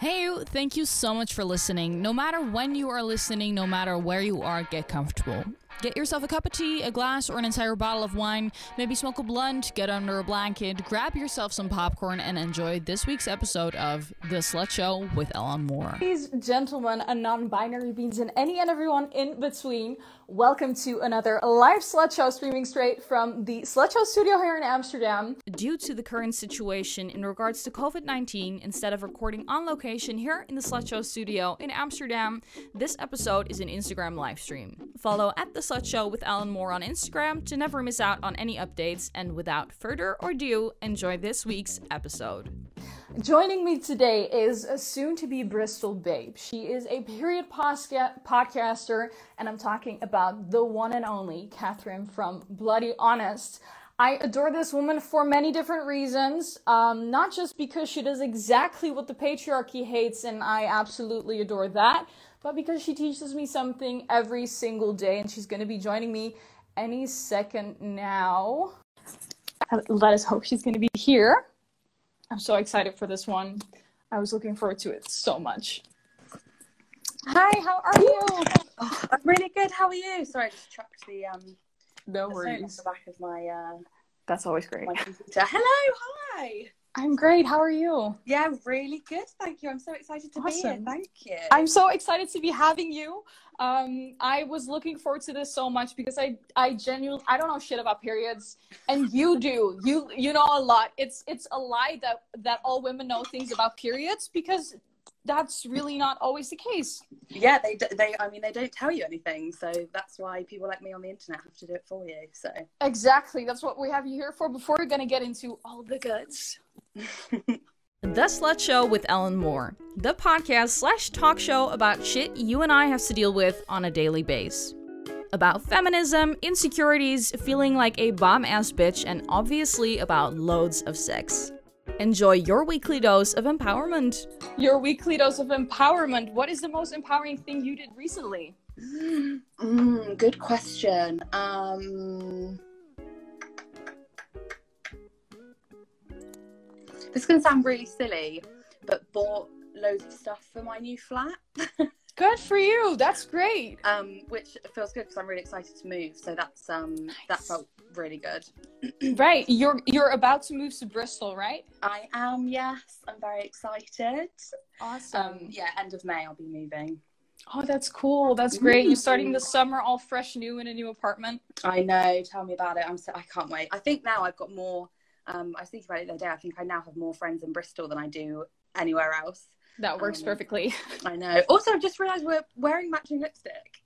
Hey, you, thank you so much for listening. No matter when you are listening, no matter where you are, get comfortable. Get yourself a cup of tea, a glass, or an entire bottle of wine. Maybe smoke a blunt, get under a blanket, grab yourself some popcorn, and enjoy this week's episode of The Slut Show with Ellen Moore. Ladies, gentlemen, and non binary beings, and any and everyone in between, welcome to another live Slut Show streaming straight from the Slut Show studio here in Amsterdam. Due to the current situation in regards to COVID 19, instead of recording on location here in the Slut Show studio in Amsterdam, this episode is an Instagram live stream. Follow at the Slut Show with Ellen Moore on Instagram to never miss out on any updates. And without further ado, enjoy this week's episode. Joining me today is a soon to be Bristol babe. She is a period posca- podcaster, and I'm talking about the one and only Kathryn from Bloody Honest. I adore this woman for many different reasons, um, not just because she does exactly what the patriarchy hates, and I absolutely adore that, but because she teaches me something every single day, and she's going to be joining me any second now. Let us hope she's going to be here. I'm so excited for this one. I was looking forward to it so much. Hi, how are you? Oh, I'm really good. How are you? Sorry, I just chucked the um No the phone off worries. the back of my uh That's always great. my computer. Hello, hi. I'm great. How are you? Yeah, really good. Thank you. I'm so excited to be here. Thank you. I'm so excited to be having you. Um, I was looking forward to this so much because I, I genuinely, I don't know shit about periods, and you do. You, you know a lot. It's, it's a lie that that all women know things about periods because that's really not always the case. yeah, they they I mean they don't tell you anything, so that's why people like me on the internet have to do it for you. So Exactly. That's what we have you here for. Before we're gonna get into all the goods. The Slut Show with Ellen Moore, the podcast slash talk show about shit you and I have to deal with on a daily base. About feminism, insecurities, feeling like a bomb ass bitch, and obviously about loads of sex. Enjoy your weekly dose of empowerment. Your weekly dose of empowerment. What is the most empowering thing you did recently? mm, good question. Um This is gonna sound really silly, but bought loads of stuff for my new flat. Good for you. That's great. um, which feels good because I'm really excited to move. So that's um, that felt really good. Right. You're you're about to move to Bristol, right? I am, yes, I'm very excited. Awesome. Um, yeah, end of May I'll be moving. oh, that's cool. That's great. You're starting the summer all fresh new in a new apartment. I know. Tell me about it. I'm so I can't wait. I think now I've got more. Um, I was thinking about it the other day. I think I now have more friends in Bristol than I do anywhere else. That works Um, perfectly. I know. Also, I've just realised we're wearing matching lipstick.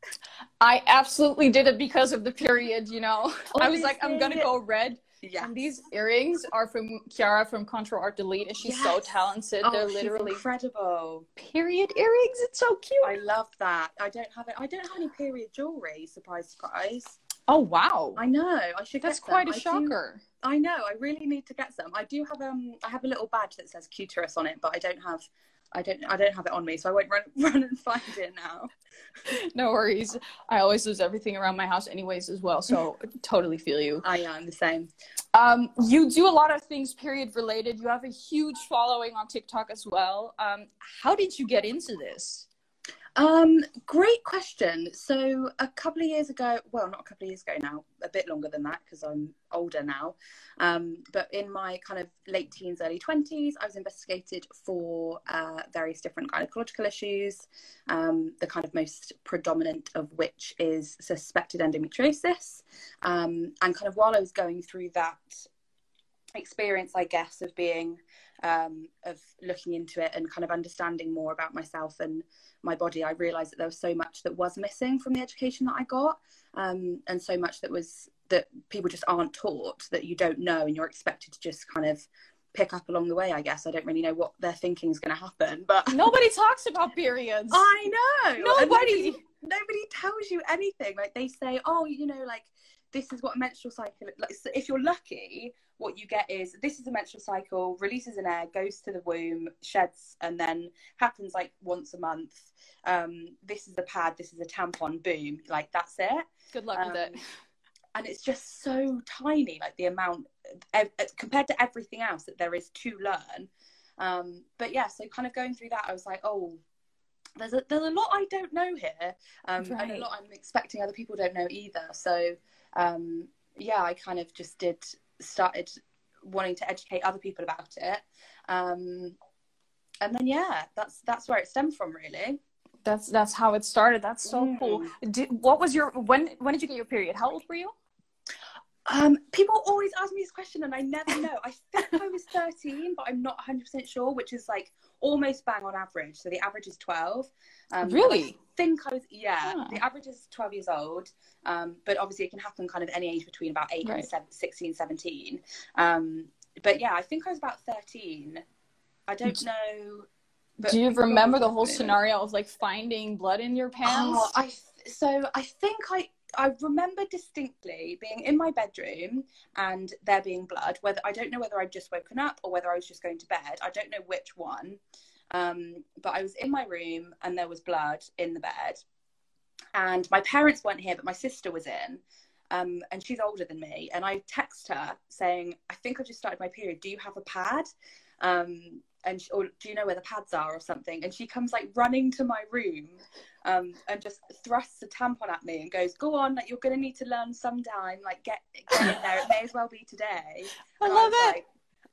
I absolutely did it because of the period, you know. I was like, I'm gonna go red. Yeah. And these earrings are from Kiara from Control Art Delete, and she's so talented. Oh, They're literally incredible. period earrings. It's so cute. I love that. I don't have it. I don't have any period jewelry. Surprise, surprise. oh wow, I know. I should. that's get quite some. a I do- shocker. I know. I really need to get some. I do have um. I have a little badge that says Cuterus on it, but I don't have. I don't. I don't have it on me, so I won't run run and find it now. No worries. I always lose everything around my house, anyways, as well. So totally feel you. I am the same. Um, you do a lot of things period related. You have a huge following on TikTok as well. Um, how did you get into this? Um, great question. So a couple of years ago, well, not a couple of years ago now, a bit longer than that because I'm older now. Um, but in my kind of late teens, early twenties, I was investigated for uh, various different gynecological issues. Um, the kind of most predominant of which is suspected endometriosis. Um, and kind of while I was going through that experience, I guess, of being um, of looking into it and kind of understanding more about myself and my body, I realized that there was so much that was missing from the education that I got, um, and so much that was that people just aren't taught that you don't know, and you're expected to just kind of pick up along the way. I guess I don't really know what they're thinking is going to happen, but Nobody talks about periods. I know Nobody. nobody tells you anything. Like they say, oh, you know, like this is what a menstrual cycle. Like so if you're lucky, what you get is this is a menstrual cycle, releases an egg, goes to the womb, sheds, and then happens like once a month. Um, this is a pad, this is a tampon, boom, like that's it. Good luck with it. Um, And it's just so tiny, like the amount ev- compared to everything else that there is to learn. Um, but yeah, so kind of going through that, I was like, oh, there's a there's a lot I don't know here, um, right. and a lot I'm expecting other people don't know either. So um, yeah, I kind of just did started wanting to educate other people about it, um, and then yeah, that's that's where it stemmed from, really. That's that's how it started. That's so mm. cool. Did, what was your when when did you get your period? How old were you? Um, people always ask me this question, and I never know. I think I was 13, but I'm not 100% sure, which is like almost bang on average. So the average is 12. Um, really? I think I was, yeah, huh. the average is 12 years old. Um, but obviously, it can happen kind of any age between about 8 right. and 7, 16, 17. Um, but yeah, I think I was about 13. I don't know. Do you remember the whole scenario of like finding blood in your pants? Oh, I so I think I I remember distinctly being in my bedroom and there being blood. Whether I don't know whether I'd just woken up or whether I was just going to bed. I don't know which one. Um, but I was in my room and there was blood in the bed. And my parents weren't here, but my sister was in. Um, and she's older than me. And I text her saying, I think I've just started my period. Do you have a pad? Um, and she, or do you know where the pads are or something? And she comes like running to my room um, and just thrusts a tampon at me and goes, "Go on, like you're gonna need to learn sometime. Like get get in there. It may as well be today." I and love I it. Like,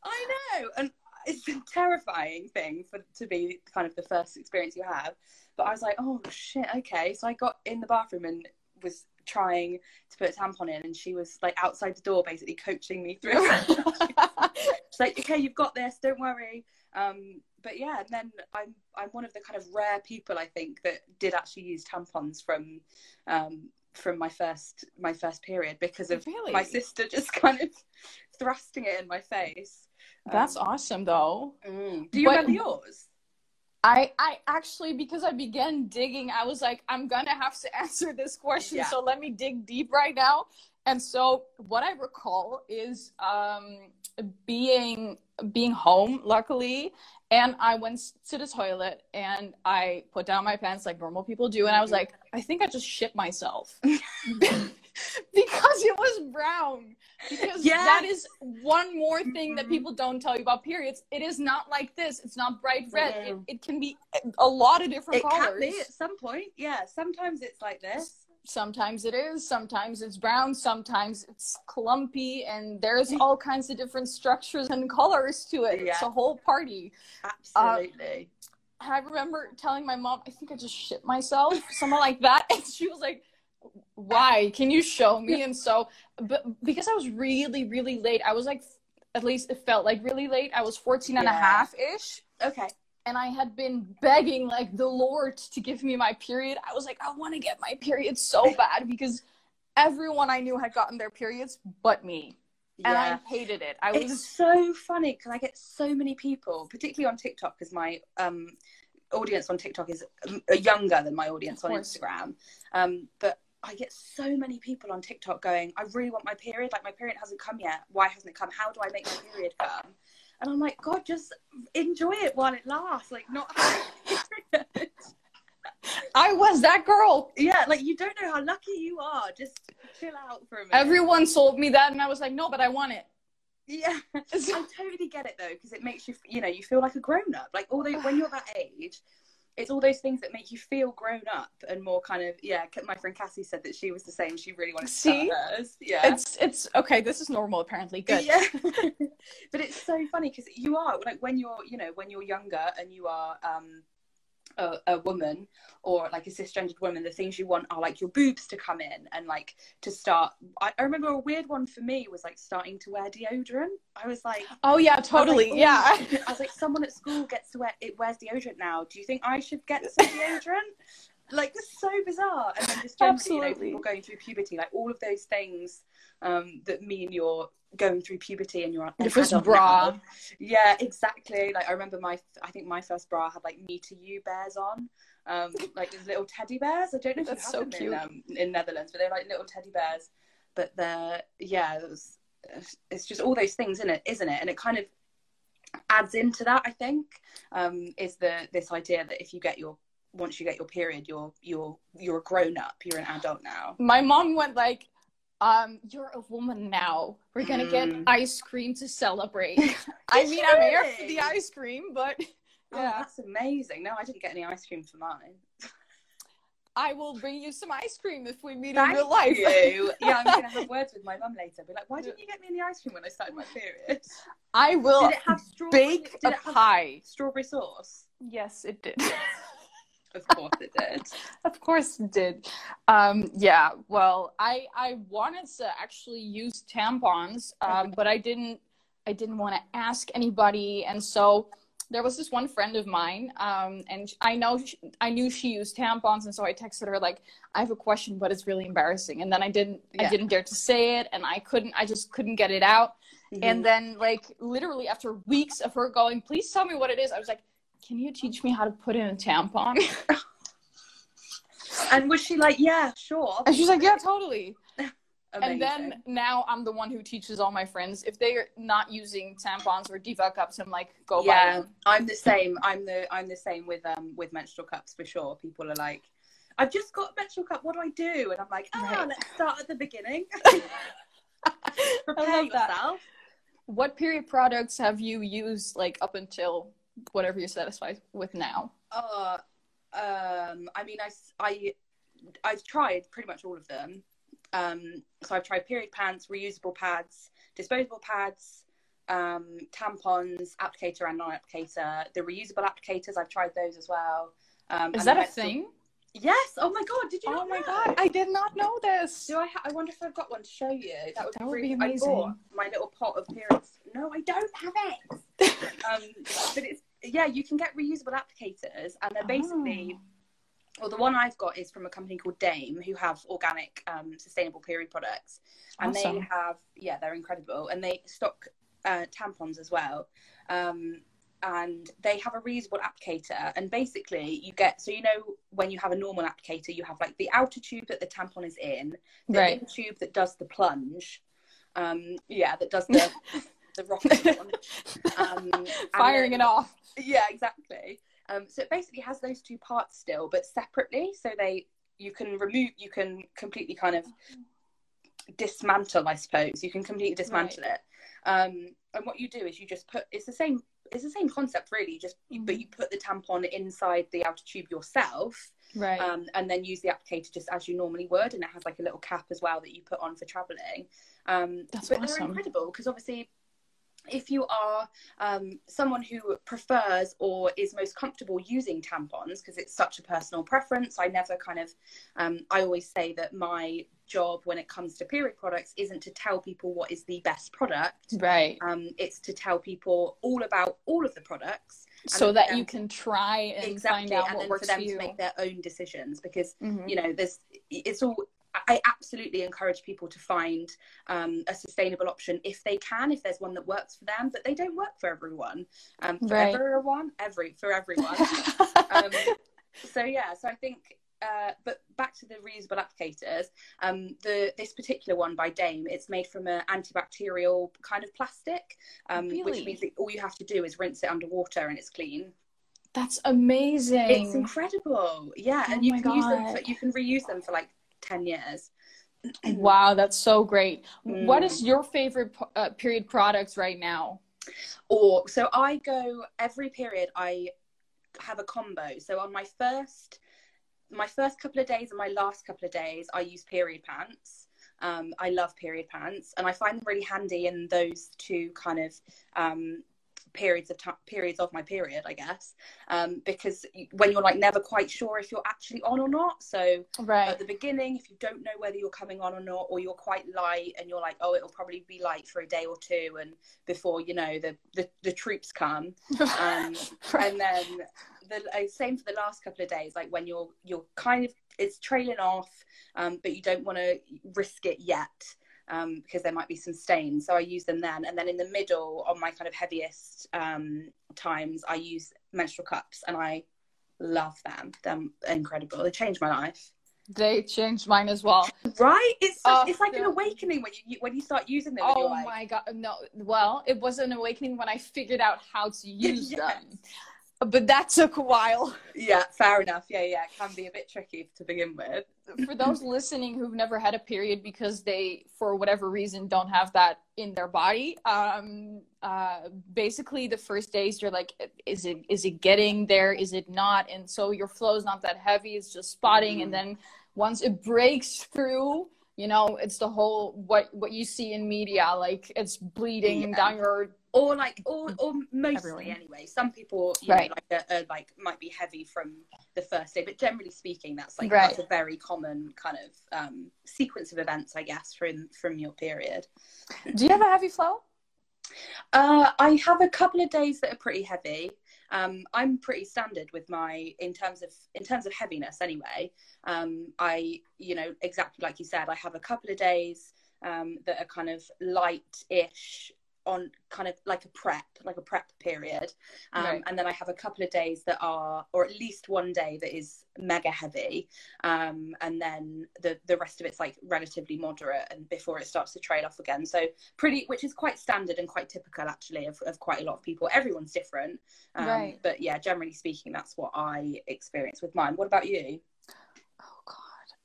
I know, and it's a terrifying thing for to be kind of the first experience you have. But I was like, "Oh shit, okay." So I got in the bathroom and was trying to put a tampon in and she was like outside the door basically coaching me through she's like okay you've got this don't worry um, but yeah, and then I'm I'm one of the kind of rare people I think that did actually use tampons from um, from my first my first period because of really? my sister just kind of thrusting it in my face. That's um, awesome, though. Mm. Do you but, remember yours? I I actually because I began digging, I was like, I'm gonna have to answer this question, yeah. so let me dig deep right now. And so what I recall is um, being being home, luckily, and I went to the toilet and I put down my pants like normal people do, and I was like, I think I just shit myself because it was brown. Because yeah. that is one more thing that people don't tell you about periods. It is not like this. It's not bright red. It, it, can be a lot of different it colors. Can be at some point. Yeah, sometimes it's like this sometimes it is sometimes it's brown sometimes it's clumpy and there's all kinds of different structures and colors to it yeah. it's a whole party absolutely uh, i remember telling my mom i think i just shit myself something like that and she was like why can you show me and so but because i was really really late i was like at least it felt like really late i was 14 and yeah. a half ish okay and I had been begging like the Lord to give me my period. I was like, I want to get my period so bad because everyone I knew had gotten their periods but me. yeah. And. I hated it. I was it's so funny because I get so many people, particularly on TikTok, because my um, audience on TikTok is um, younger than my audience on Instagram. Um, but I get so many people on TikTok going, I really want my period. Like, my period hasn't come yet. Why hasn't it come? How do I make my period come? And I'm like, God, just enjoy it while it lasts. Like, not. I was that girl. Yeah, like you don't know how lucky you are. Just chill out for a minute. Everyone sold me that, and I was like, no, but I want it. Yeah, I totally get it though, because it makes you, you know, you feel like a grown up. Like although when you're that age, it's all those things that make you feel grown up and more kind of yeah my friend cassie said that she was the same. She really wanted to see? hers yeah. It's it's okay this is normal apparently. Good. Yeah. But it's so funny because you are like when you're you know when you're younger and you are um a, a, woman or like a cisgendered woman, the things you want are like your boobs to come in and like to start. I, I remember a weird one for me was like starting to wear deodorant. I was like, oh yeah, totally, like, yeah. I was like, someone at school gets to wear it wears deodorant now. Do you think I should get some deodorant? like so bizarre. And then just generally, Absolutely. you know, people going through puberty, like all of those things um, that mean you're going through puberty and you're an the first bra. Now. Yeah, exactly. Like I remember my, I think my first bra had like me to you bears on, um, like little teddy bears. I don't know if that's so cute in, um, in Netherlands, but they're like little teddy bears. But they're yeah, it was. It's just all those things in it, isn't it? And it kind of adds into that. I think um, is the this idea that if you get your once you get your period, you're you're you're a grown up. You're an adult now. My mom went like um, you're a woman now. We're gonna get Mm. ice cream to celebrate. I mean, I'm here for the ice cream, but Oh, yeah, that's amazing. No, I didn't get any ice cream for mine. I will bring you some ice cream if we meet in real life. you. Yeah, I'm gonna have words with my mum later. Be like, why didn't you get me any ice cream when I started my period? I will Did it have strawberry? bake did a it have pie. strawberry sauce? Yes, it did. Of course it did. of course it did. Um, yeah. Well, I I wanted to actually use tampons, um, but I didn't. I didn't want to ask anybody, and so there was this one friend of mine, um, and I know she, I knew she used tampons, and so I texted her like, "I have a question, but it's really embarrassing." And then I didn't. yeah. I didn't dare to say it, and I couldn't. I just couldn't get it out. Mhm. And then, like, literally after weeks of her going, please tell me what it is, I was like, can you teach me how to put in a tampon? And was she like, yeah, sure. and she's like, yeah, totally. And then now I'm the one who teaches all my friends. If they're not using tampons or diva cups, I'm like, go buy yeah, them. I'm the same. I'm the I'm the same with um with menstrual cups for sure. People are like, I've just got a menstrual cup. What do I do? And I'm like, ah, Right. let's start at the beginning. Prepare love that. yourself. What period products have you used, like, up until whatever you're satisfied with now? Uh, um, I mean, I, I, I've tried pretty much all of them. Um, so I've tried period pants, reusable pads, disposable pads, um, tampons, applicator and non-applicator. The reusable applicators, I've tried those as well. Um, Is that a thing? Yes. Oh my god! Did you? Oh my know? god, I did not know this. Do I? Ha- I wonder if I've got one to show you. That would, That would be I bought amazing. my little pot of periods. No, I don't have it. um, but it's yeah, you can get reusable applicators, and they're basically. Oh. Well, the one I've got is from a company called Dame, who have organic, um, sustainable period products, and they have yeah, they're incredible, and they stock uh, tampons as well. Um, and they have a reusable applicator, and basically you get so you know when you have a normal applicator, you have like the outer tube that the tampon is in, the Right. inner tube that does the plunge, um, yeah, that does the the rocket one, um, Firing then- it off. Yeah, exactly. Um, so it basically has those two parts still, but separately. So they you can remove, you can completely kind of dismantle, I suppose. You can completely dismantle it. Um, and what you do is you just put it's the same it's the same concept really. Just but you put the tampon inside the outer tube yourself, Right. um, and then use the applicator just as you normally would. And it has like a little cap as well that you put on for traveling. Um, That's but awesome. they're incredible because obviously if you are um, someone who prefers or is most comfortable using tampons because it's such a personal preference i never kind of um, i always say that my job when it comes to period products isn't to tell people what is the best product right. um, it's to tell people all about all of the products So that you can try and exactly find out and what then for works them for to make their own decisions because Mhm. you know there's it's all i absolutely encourage people to find um, a sustainable option if they can if there's one that works for them but they don't work for everyone um, for Right. everyone every for everyone um, so yeah so i think uh, but back to the reusable applicators um, the this particular one by dame it's made from an antibacterial kind of plastic um, Really? which means that all you have to do is rinse it underwater and it's clean That's amazing. it's incredible yeah Oh and you can use them for, you can reuse them for like 10 years Wow, that's so great. What Mm. is your favorite uh, period products right now? or so i go every period i have a combo so on my first my first couple of days and my last couple of days i use period pants um, i love period pants and i find them really handy in those two kind of um, periods of time periods of my period i guess. Um, because when you're like never quite sure if you're actually on or not. So Right. at the beginning if you don't know whether you're coming on or not or you're quite light and you're like oh it'll probably be light for a day or two and before you know the the, the troops come. Um, and then the uh, same for the last couple of days like when you're you're kind of it's trailing off um, but you don't want to risk it yet um, because there might be some stains so i use them then and then in the middle on my kind of heaviest um, times i use menstrual cups and i love them they're incredible they changed my life they changed mine as well. Right? It's Oh, it's like an awakening when you when you start using them. Oh my god, no. Well, it was an awakening when I figured out how to use Yes. them. But that took a while. Yeah, fair enough. Yeah, yeah, it can be a bit tricky to begin with. For those listening who've never had a period because they, for whatever reason, don't have that in their body, um, uh, basically the first days you're like, is it is it getting there? Is it not? And so your flow is not that heavy; it's just spotting, mm. and then once it breaks through you know it's the whole what what you see in media like it's bleeding yeah. down your or like or or mostly Everyone. anyway some people you right. know, like are, are, like might be heavy from the first day but generally speaking that's like right. that's a very common kind of um sequence of events i guess from from your period do you have a heavy flow uh i have a couple of days that are pretty heavy um, I'm pretty standard with my in terms of in terms of heaviness anyway. Um, I you know exactly like you said, I have a couple of days um, that are kind of light-ish on kind of like a prep, like a prep period. Um, right. And then I have a couple of days that are, or at least one day that is mega heavy. Um, and then the, the rest of it's like relatively moderate and before it starts to trail off again. So pretty, which is quite standard and quite typical actually of, of quite a lot of people. Everyone's different. Um, right. But yeah, generally speaking, that's what I experience with mine. What about you?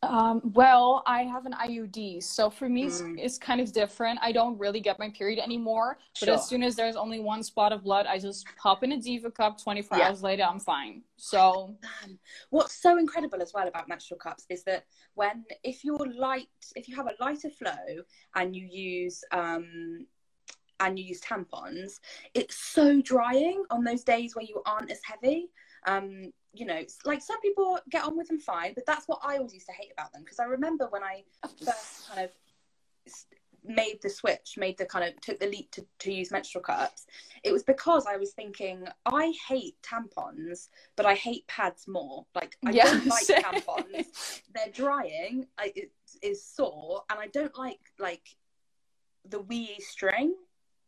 Um, well, I have an IUD, so for me, it's, mm. it's, kind of different. I don't really get my period anymore, but sure. as soon as there's only one spot of blood, I just pop in a Diva cup. 24 yeah. hours later, I'm fine. So, what's so incredible as well about menstrual cups is that when, if you're light, if you have a lighter flow and you use, um, and you use tampons, it's so drying on those days where you aren't as heavy. Um, you know, like some people get on with them fine, but that's what I always used to hate about them because I remember when I first kind of made the switch, made the kind of took the leap to, to use menstrual cups, it was because I was thinking, I hate tampons, but I hate pads more. Like I yes. don't like tampons. They're drying, I, it is sore, and I don't like like the wee string.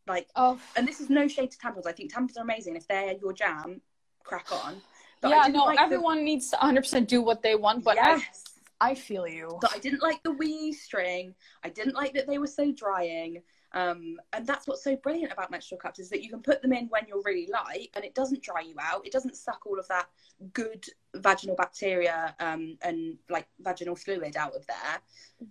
Like oh. and this is no shade to tampons. I think tampons are amazing. If they're your jam, crack on. Yeah, no, like everyone the... needs to 100% do what they want, but yes. I, I feel you. But I didn't like the wee string. I didn't like that they were so drying. Um, and that's what's so brilliant about menstrual cups is that you can put them in when you're really light and it doesn't dry you out. It doesn't suck all of that good vaginal bacteria um, and like vaginal fluid out of there.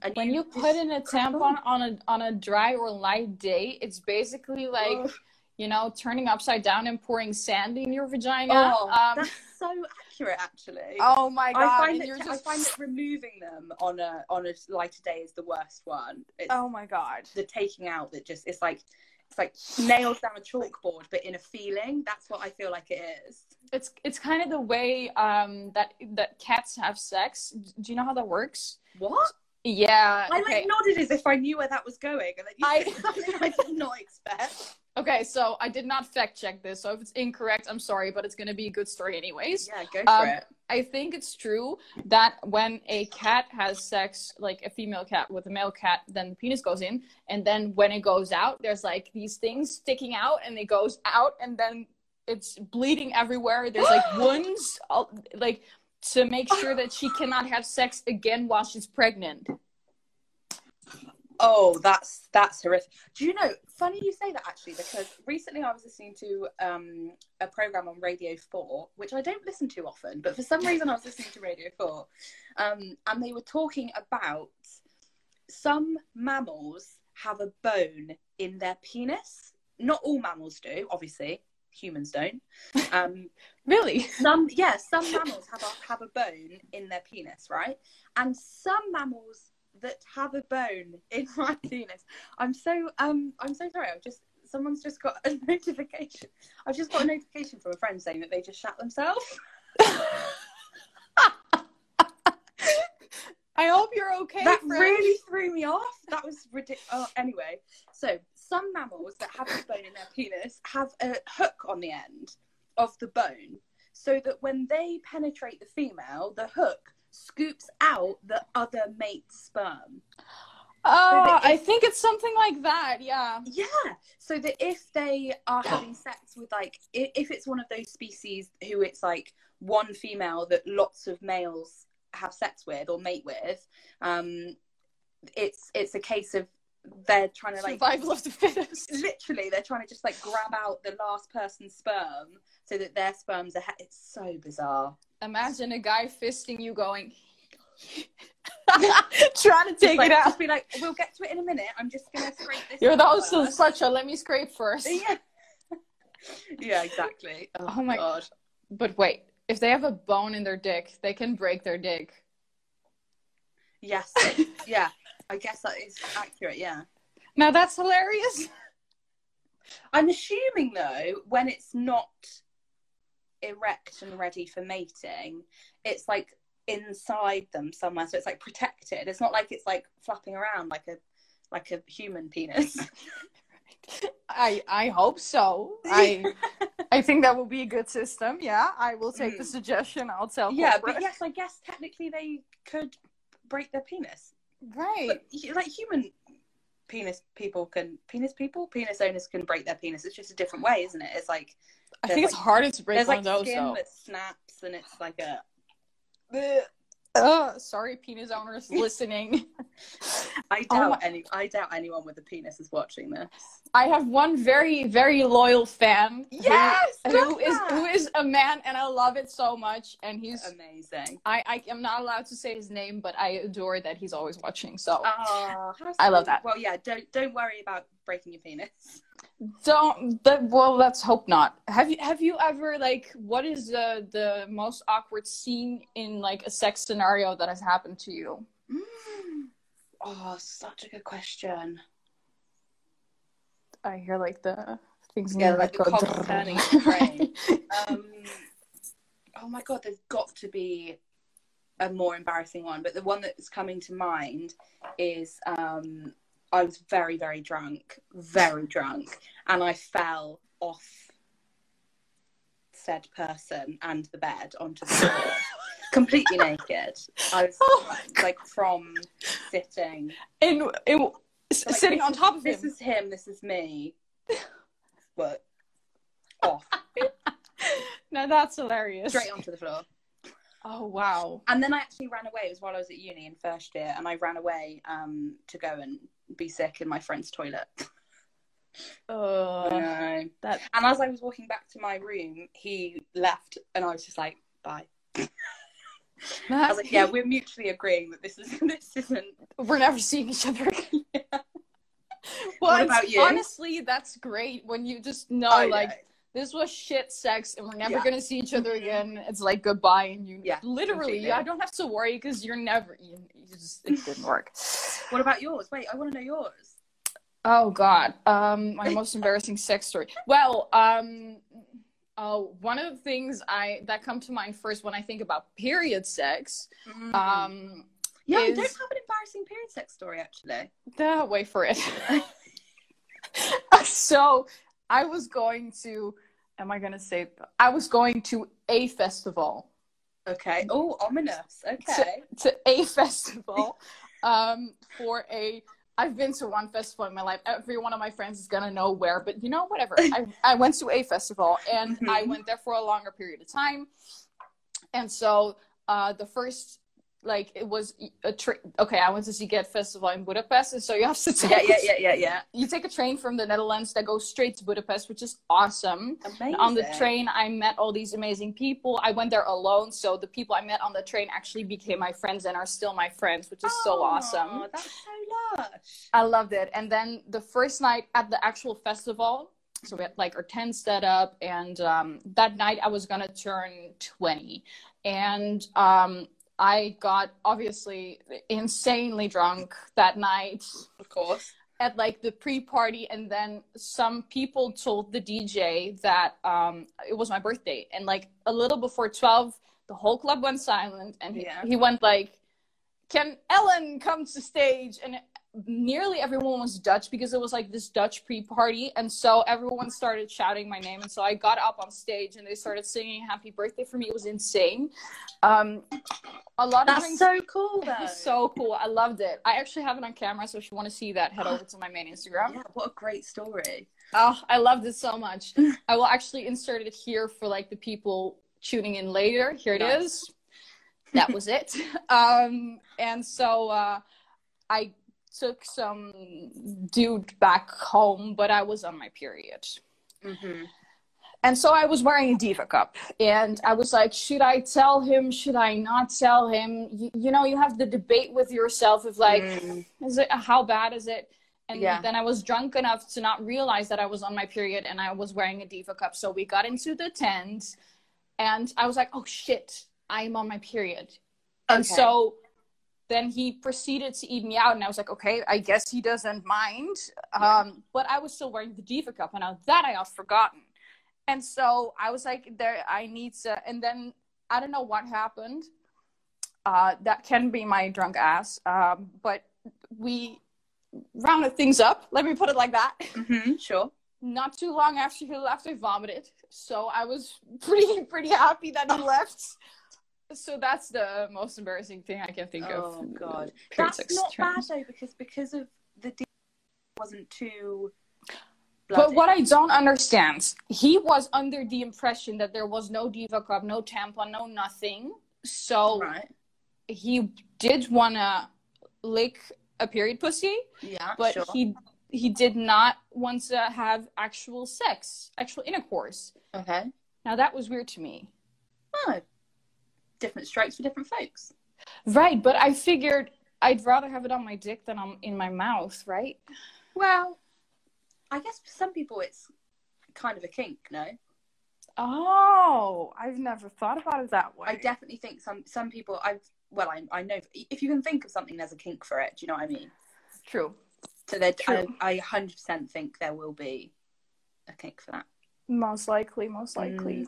And when you, you put in a tampon on a on a dry or light day, it's basically like you know, turning upside down and pouring sand in your vagina. Oh, um, that's so accurate, actually. Oh my god! I find, that, just... I find that removing them on a on a lighter day is the worst one. It's oh my god! The taking out that just it's like it's like nails down a chalkboard, but in a feeling. That's what I feel like it is. It's it's kind of the way um, that that cats have sex. Do you know how that works? What? Yeah. I okay. like nodded as if I knew where that was going, and then you I... something I did not expect. Okay, so I did not fact check this, so if it's incorrect, I'm sorry, but it's gonna be a good story anyways. Yeah, go for um, it. I think it's true that when a cat has sex, like a female cat with a male cat, then the penis goes in, and then when it goes out, there's like these things sticking out, and it goes out, and then it's bleeding everywhere. There's like wounds, like to make sure that she cannot have sex again while she's pregnant. Oh, that's that's horrific. Do you know? Funny you say that actually, because recently I was listening to um, a program on Radio Four, which I don't listen to often, but for some reason I was listening to Radio Four, um, and they were talking about some mammals have a bone in their penis. Not all mammals do, obviously. Humans don't. Um, really? Some, yeah, some mammals have a, have a bone in their penis, right? And some mammals that have a bone in my penis. I'm so um I'm so sorry. I've just someone's just got a notification. I've just got a notification from a friend saying that they just shat themselves. I hope you're okay. That friend. really threw me off. That was ridiculous. Oh, anyway, so some mammals that have a bone in their penis have a hook on the end of the bone, so that when they penetrate the female, the hook scoops out the other mate's sperm. Oh, so if, I think it's something like that. Yeah. Yeah. So that if they are having sex with like, if, if it's one of those species who it's like one female that lots of males have sex with or mate with, um, it's it's a case of they're trying to like Survival of the fittest. literally they're trying to just like grab out the last person's sperm so that their sperm's ahead. It's so bizarre. Imagine a guy fisting you going, trying to take like, it out. Just be like, we'll get to it in a minute. I'm just gonna scrape this. You're the out host of such a let me scrape first. Yeah. yeah, exactly. Oh, Oh my- god. But wait, if they have a bone in their dick, they can break their dick. Yes. yeah. I guess that is accurate. Yeah. Now that's hilarious. I'm assuming though, when it's not erect and ready for mating, it's like inside them somewhere, so it's like protected. It's not like it's like flapping around like a like a human penis. I I hope so. I I think that will be a good system. Yeah, I will take the Mm. suggestion. I'll tell. yeah, corporate. but yes, I guess technically they could break their penis. right. But like human penis people can penis people penis owners can break their penis. It's just a different way, isn't it? It's like I think it's like- harder to break there's one like of those skin though. that snaps and it's like a. Uh, sorry, penis owners listening. I Oh doubt my- any. I doubt anyone with a penis is watching this. I have one very very loyal fan. Yes, who love is who is a man, and I love it so much. And he's Amazing. I I am not allowed to say his name, but I adore that he's always watching. So Oh, I love that. Well, yeah. Don't don't worry about breaking your penis. Don't. But, well, let's hope not. Have you have you ever like what is the the most awkward scene in like a sex scenario that has happened to you? Mm. Oh, such a good question. I hear like the things in Yeah, your like the turning brain. Um, oh my god, there's got to be a more embarrassing one, but the one that's coming to mind is um, I was very, very drunk, very drunk, and I fell off said person and the bed onto the floor, completely naked. I was Oh like from sitting in, in like, sitting on top of This him. is him. This is me. But off Now that's hilarious. straight onto the floor. Oh wow. And then I actually ran away. It was while I was at uni in first year, and I ran away um, to go and be sick in my friend's toilet. Uh, No. that And as I was walking back to my room, he left, and I was just like, "Bye." I was like, "Yeah, we're mutually agreeing that this is this isn't." we're never seeing each other again. well, What about you? honestly, that's great when you just know, I like, know. This was shit sex and we're never Yeah. gonna see each other again. It's like goodbye, and you Yeah, literally. I don't have to worry because you're never, you, you just, it didn't work. What about yours? Wait, I want to know yours. Oh God, um, my most embarrassing sex story. Well, um, oh, one of the things I that come to mind first when I think about period sex, Mm. um, yeah, I don't have an embarrassing period sex story actually. Uh, wait for it. so I was going to, am I going to say, I was going to a festival, Okay. Oh, ominous. Okay. to a festival um, for a, I've been to one festival in my life. Every one of my friends is going to know where, but you know, whatever. I, I went to a festival and I Mhm. went there for a longer period of time. And so uh, the first, like, it was a trip. Okay, I went to Sziget Festival in Budapest. And so you have to take Yeah, yeah, yeah, yeah, yeah. you take a train from the Netherlands that goes straight to Budapest, which is awesome. Amazing. And on the train, I met all these amazing people. I went there alone, so the people I met on the train actually became my friends and are still my friends, which is so awesome. That's so lush. I loved it. And then the first night at the actual festival, so we had like our tent set up, and um, that night I was gonna turn 20. And um, I got obviously insanely drunk that night Of course. at like the pre-party and then some people told the dj that um it was my birthday and like a little before 12 the whole club went silent and he, Yeah. he went like can ellen come to stage and nearly everyone was dutch because it was like this dutch pre-party and so everyone started shouting my name and so i got up on stage and they started singing happy birthday for me it was insane um a lot of That's drinks so cool, though. so cool. I loved it. I actually have it on camera, so if you want to see that, head over to my main Instagram. yeah, what a great story. Oh, I loved it so much. I will actually insert it here for like the people tuning in later. Here it is. Nice. That was it. Um, and so uh, I took some dude back home, but I was on my period. Mm-hmm. And so I was wearing a diva cup, and I was like, should I tell him? Should I not tell him? You, you know, you have the debate with yourself of like, Mm. is it how bad is it? And Yeah. then I was drunk enough to not realize that I was on my period and I was wearing a diva cup. So we got into the tent, and I was like, oh shit, I'm on my period. And so then he proceeded to eat me out, and I was like, okay, I guess he doesn't mind. Um, but I was still wearing the diva cup, and now that I had forgotten. And so I was like, there, I need to. And then I don't know what happened. Uh, that can be my drunk ass. Um, but we rounded things up. Let me put it like that. Mm-hmm. Sure. Not too long after he left, I vomited. So I was pretty, pretty happy that he left. So that's the most embarrassing thing I can think of. Oh god, that's not bad though because because of the D wasn't too. But what I don't understand, he was under the impression that there was no diva cup, no tampon, no nothing. So right? he did wanna lick a period pussy, Yeah, but sure. he he did not want to have actual sex, actual intercourse. Okay. Now that was weird to me. Oh, different strokes for different folks. Right, but I figured I'd rather have it on my dick than on in my mouth, right? Well, I guess for some people it's kind of a kink. No, Oh, I've never thought about it that way. I definitely think some some people. I've well, I I know if you can think of something, there's a kink for it. Do you know what I mean? True. So there, I hundred percent think there will be a kink for that. Most likely, most likely. Mm.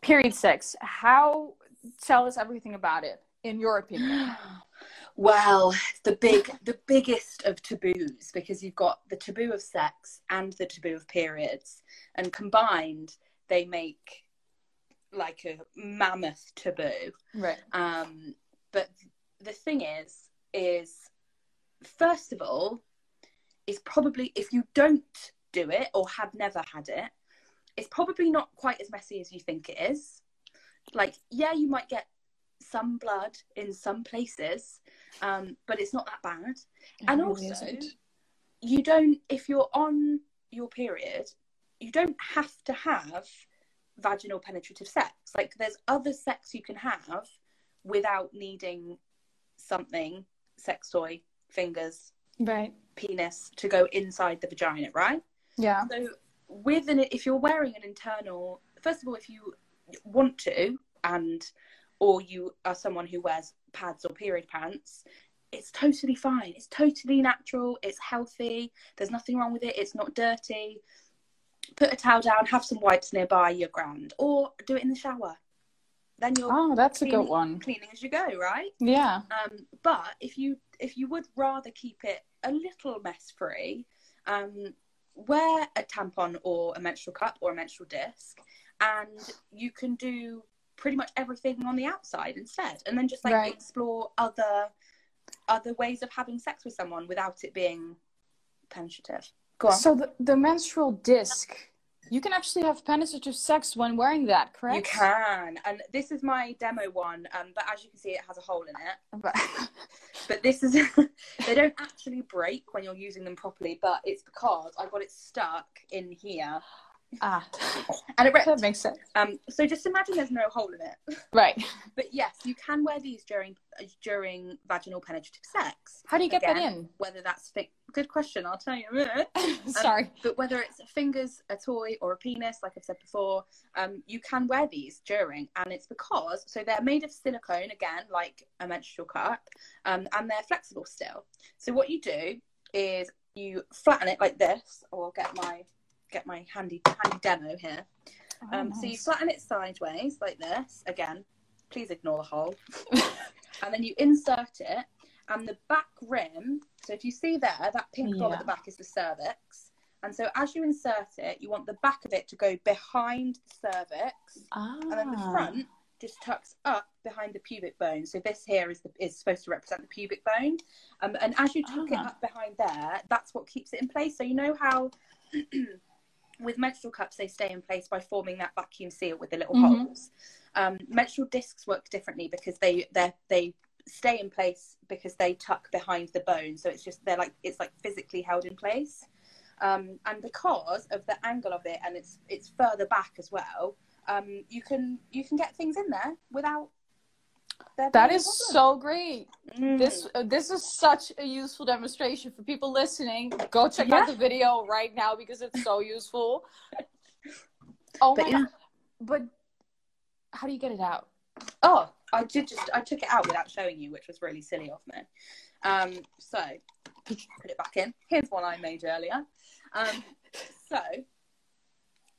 Period sex. How tell us everything about it in your opinion. Well, the big, the biggest of taboos because you've got the taboo of sex and the taboo of periods, and combined they make like a mammoth taboo. Right. Um, but the thing is, is first of all, is probably if you don't do it or have never had it, it's probably not quite as messy as you think it is. Like, yeah, you might get some blood in some places, um, but it's not that bad. And really also, isn't. you don't if you're on your period you don't have to have vaginal penetrative sex like there's other sex you can have without needing something sex toy fingers Right. penis to go inside the vagina right Yeah. so with an if you're wearing an internal first of all if you want to and or you are someone who wears pads or period pants it's totally fine. It's totally natural. It's healthy. There's nothing wrong with it. It's not dirty. Put a towel down. Have some wipes nearby you're grand or do it in the shower. Then you're Oh, that's a good one. cleaning as you go right? Yeah. um, but if you if you would rather keep it a little mess free, um, wear a tampon or a menstrual cup or a menstrual disc, and you can do pretty much everything on the outside instead, and then just like Right. explore other other ways of having sex with someone without it being penetrative. Go on. So the, the menstrual disc, you can actually have penetrative sex when wearing that, correct? You can, and this is my demo one, um, but as you can see, it has a hole in it. But- But this is they don't actually break when you're using them properly, but it's because I got it stuck in here ah, and it ripped. that makes sense. Um, so just imagine there's no hole in it. Right. But yes, you can wear these during during vaginal penetrative sex. How do you get that in? Whether that's fi- good question, I'll tell you in a minute. Sorry. But whether it's fingers, a toy, or a penis, like I've said before, um, you can wear these during, and it's because so they're made of silicone again, like a menstrual cup, um, and they're flexible still. So what you do is you flatten it like this, or I'll get my get my handy handy demo here. Oh, Um, So you flatten it sideways like this. Again, please ignore the hole. and then you insert it, and the back rim. So if you see there, that pink blob Yeah. at the back is the cervix. And so as you insert it, you want the back of it to go behind the cervix, ah. and then the front just tucks up behind the pubic bone. So this here is the, is supposed to represent the pubic bone. Um, and as you tuck it Ah. up behind there, that's what keeps it in place. So you know how with menstrual cups they stay in place by forming that vacuum seal with the little Mhm. holes. Um, menstrual discs work differently because they they they stay in place because they tuck behind the bone. So it's just they're like it's like physically held in place. Um, and because of the angle of it and it's it's further back as well, um, you can you can get things in there without. That being a so great. Mm. This uh, this is such a useful demonstration for people listening. Go check out the video right now because it's so useful. Oh But my yeah. god! But how do you get it out? Oh, I did just I took it out without showing you, which was really silly of me. Um, so put it back in. Here's one I made earlier. Um, so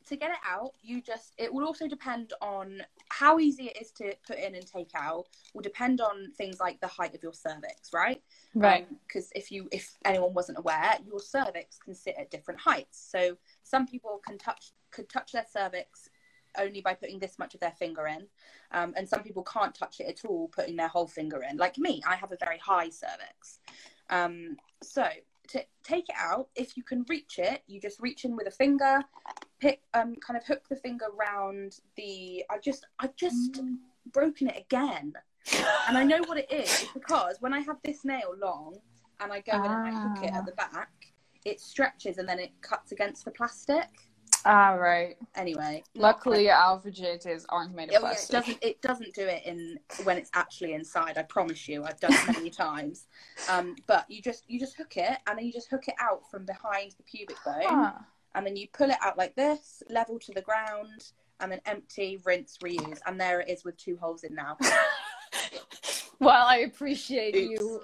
to get it out, you just it will also depend on how easy it is to put in and take out. Will depend on things like the height of your cervix, right? Right. Because if you if anyone wasn't aware, your cervix can sit at different heights. So some people can touch could touch their cervix only by putting this much of their finger in, um, and some people can't touch it at all, putting their whole finger in. Like me, I have a very high cervix. Um, so to take it out, if you can reach it, you just reach in with a finger, pick um, kind of hook the finger round the. I just I've just broken it again, and I know what it is because when I have this nail long and I go in and I hook it Ah. at the back, it stretches and then it cuts against the plastic. All right. Anyway, Luckily, our vaginas aren't made of yeah, it plastic. doesn't. It doesn't do it in when it's actually inside. I promise you. I've done it many times. Um, but you just you just hook it, and then you just hook it out from behind the pubic bone, Huh. and then you pull it out like this, level to the ground, and then empty, rinse, reuse, and there it is with two holes in now. Well, I appreciate Oops. you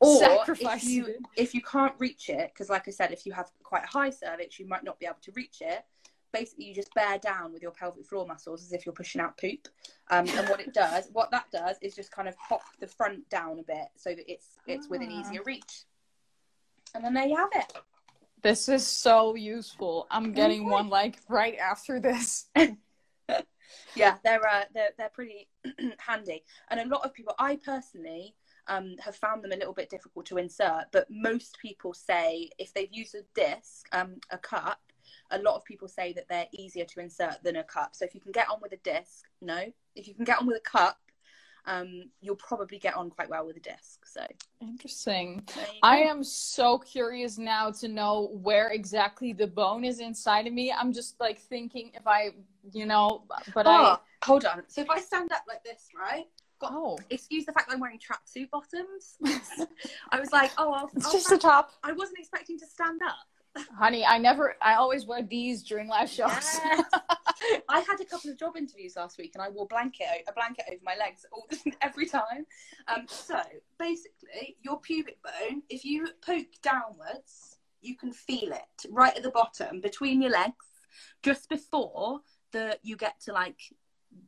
Or if you if you can't reach it, because like I said, if you have quite a high cervix, you might not be able to reach it. Basically, you just bear down with your pelvic floor muscles as if you're pushing out poop. Um, and what it does, what that does, is just kind of pop the front down a bit so that it's it's within Ah. easier reach. And then there you have it. This is so useful. I'm getting one like right after this. Yeah, they're uh, they're they're pretty handy. And a lot of people, I personally um, have found them a little bit difficult to insert, but most people say if they've used a disc, um, a cup, a lot of people say that they're easier to insert than a cup. So if you can get on with a disc, no. If you can get on with a cup, um, you'll probably get on quite well with a disc. So Interesting. I am so curious now to know where exactly the bone is inside of me. I'm just like thinking if I, you know, but Oh, hold on. So if I stand up like this, right? I. Oh, Excuse the fact that I'm wearing tracksuit bottoms. I was like, oh, I'll, it's I'll just the top. I wasn't expecting to stand up. Honey, I never, I always wear these during live shows. Yes. I had a couple of job interviews last week, and I wore blanket a blanket over my legs all every time. Um, so basically, your pubic bone, if you poke downwards, you can feel it right at the bottom between your legs, just before the you get to like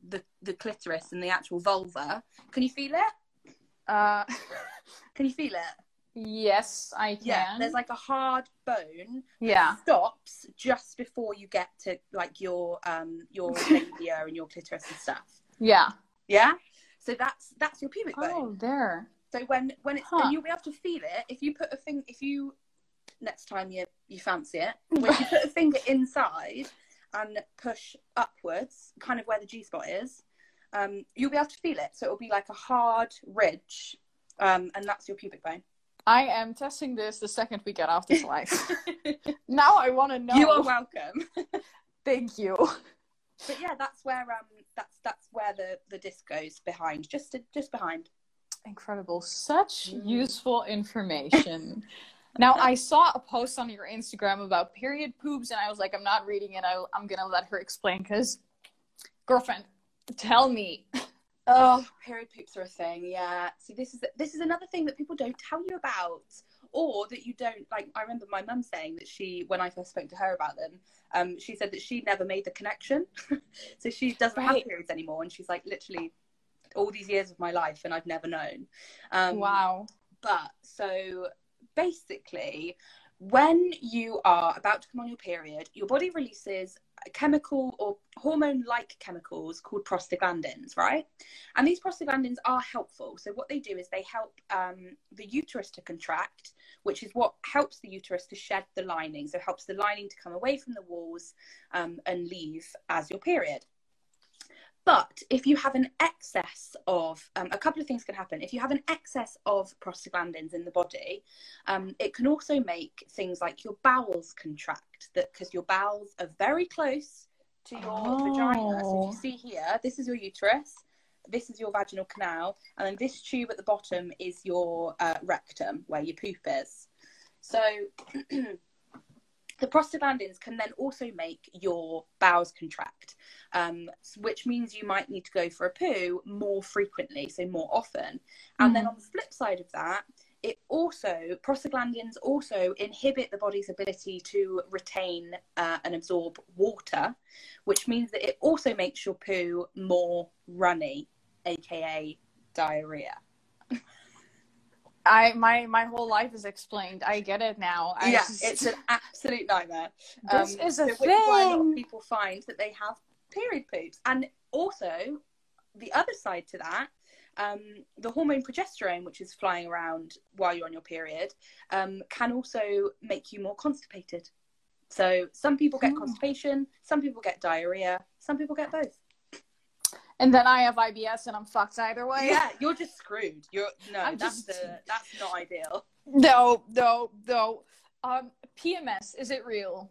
the the clitoris and the actual vulva. Can you feel it? uh, Can you feel it? Yes, I can. Yeah. There's like a hard bone yeah. stops just before you get to like your um your labia and your clitoris and stuff. Yeah. Yeah. So that's that's your pubic bone. Oh, there. So when when it's Huh. and you'll be able to feel it if you put a thing if you next time you you fancy it when you put a finger inside and push upwards, kind of where the G spot is, um, you'll be able to feel it. So it'll be like a hard ridge, um, and that's your pubic bone. I am testing this the second we get off this live. now I want to know. You are welcome. Thank you. but yeah, that's where um that's that's where the the disc goes behind, just to, just behind. Incredible. Such Mm. useful information. now, I saw a post on your Instagram about period poops, and I was like, I'm not reading it. I, I'm going to let her explain because, girlfriend, tell me. Oh, period poops are a thing. Yeah. See, this is this is another thing that people don't tell you about, or that you don't like. I remember my mum saying that she, when I first spoke to her about them, um, she said that she never made the connection, so she doesn't have periods anymore, and she's like literally all these years of my life, and I've never known. Um, wow. But so basically, when you are about to come on your period, your body releases chemical or hormone like chemicals called prostaglandins, right? And these prostaglandins are helpful. So, what they do is they help um, the uterus to contract, which is what helps the uterus to shed the lining. So, helps the lining to come away from the walls um, and leave as your period. But if you have an excess of, um, a couple of things can happen. If you have an excess of prostaglandins in the body, um, it can also make things like your bowels contract. That because your bowels are very close to your oh. vagina. So if you see here, this is your uterus, this is your vaginal canal, and then this tube at the bottom is your uh, rectum, where your poop is. So the prostaglandins can then also make your bowels contract, um, which means you might need to go for a poo more frequently, so more often. And mm. then on the flip side of that, it also prostaglandins also inhibit the body's ability to retain uh, and absorb water, which means that it also makes your poo more runny, aka diarrhea. I my my whole life is explained. I get it now. I yeah, just... it's an absolute nightmare. This um, is a so thing. Why a lot of people find that they have period poops, and also the other side to that, um, the hormone progesterone, which is flying around while you're on your period, um, can also make you more constipated. So some people get oh. constipation, some people get diarrhea, some people get both and then I have IBS and I'm fucked either way. Yeah, you're just screwed. You're no, I'm that's just... the, that's not ideal. No, no, no. Um, PMS is it real?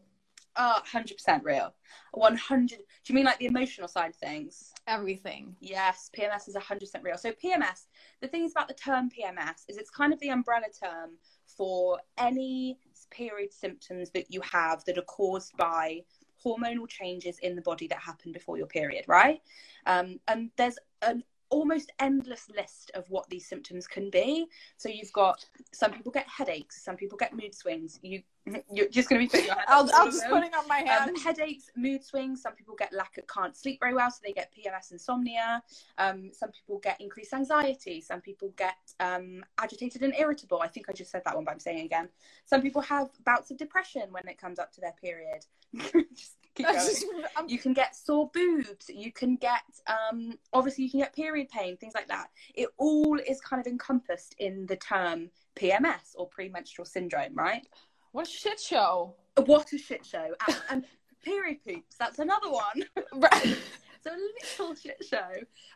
Uh, hundred percent real. One hundred. Do you mean like the emotional side of things? Everything. Yes, PMS is hundred percent real. So PMS. The thing is about the term PMS is it's kind of the umbrella term for any period symptoms that you have that are caused by hormonal changes in the body that happen before your period, right? Um, and there's an almost endless list of what these symptoms can be. So you've got some people get headaches, some people get mood swings. You you're just going to be putting your I'll, I'm just putting on my hand. Um, headaches, mood swings. Some people get lack of can't sleep very well, so they get PMS insomnia. Um, some people get increased anxiety. Some people get um, agitated and irritable. I think I just said that one, but I'm saying it again. Some people have bouts of depression when it comes up to their period. just keep going. you can get sore boobs. You can get um, obviously you can get period pain, things like that. It all is kind of encompassed in the term PMS or premenstrual syndrome, right? What a shit show! What a shit show! And, and period poops. That's another one. right. so a little shit show.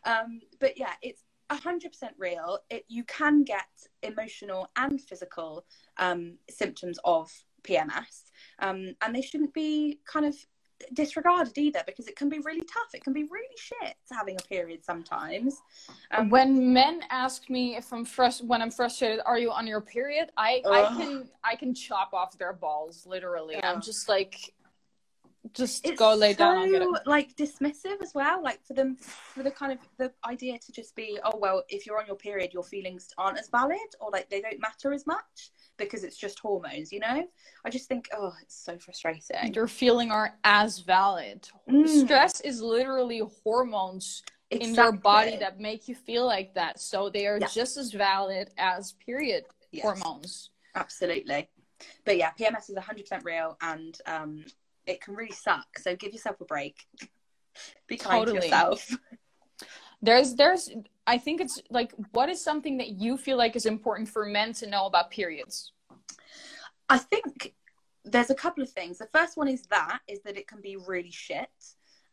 Um, but yeah, it's hundred percent real. It you can get emotional and physical um, symptoms of PMS, um, and they shouldn't be kind of disregarded either because it can be really tough. It can be really shit having a period sometimes. Um, when men ask me if I'm frust- when I'm frustrated, are you on your period? I I can I can chop off their balls literally. I'm just like just it's go lay so, down and get it. like dismissive as well like for them for the kind of the idea to just be oh well if you're on your period your feelings aren't as valid or like they don't matter as much because it's just hormones, you know? I just think, oh, it's so frustrating. Your feeling aren't as valid. Mm. Stress is literally hormones exactly. in your body that make you feel like that. So they are yeah. just as valid as period yes. hormones. Absolutely. But yeah, PMS is 100% real and um, it can really suck. So give yourself a break. Be kind totally. to yourself. There's, there's, I think it's like, what is something that you feel like is important for men to know about periods? I think there's a couple of things. The first one is that is that it can be really shit.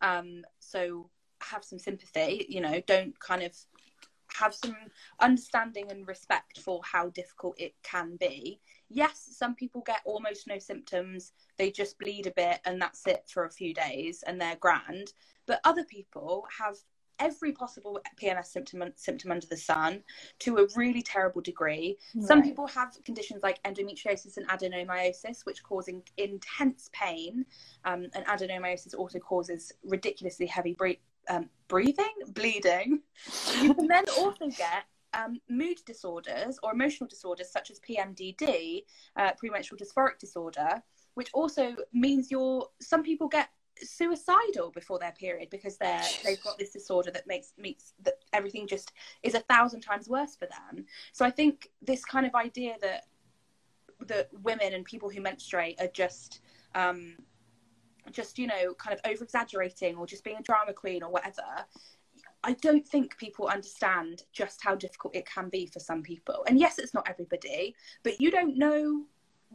Um, so have some sympathy. You know, don't kind of have some understanding and respect for how difficult it can be. Yes, some people get almost no symptoms. They just bleed a bit and that's it for a few days and they're grand. But other people have every possible PMS symptom symptom under the sun to a really terrible degree. Right. Some people have conditions like endometriosis and adenomyosis, which cause in, intense pain. Um, and adenomyosis also causes ridiculously heavy bre- um, breathing, bleeding. you can then also get um, mood disorders or emotional disorders such as PMDD, uh, premenstrual dysphoric disorder, which also means you're. Some people get suicidal before their period because they're they've got this disorder that makes makes that everything just is a thousand times worse for them so i think this kind of idea that that women and people who menstruate are just um just you know kind of over exaggerating or just being a drama queen or whatever I don't think people understand just how difficult it can be for some people. And yes, it's not everybody, but you don't know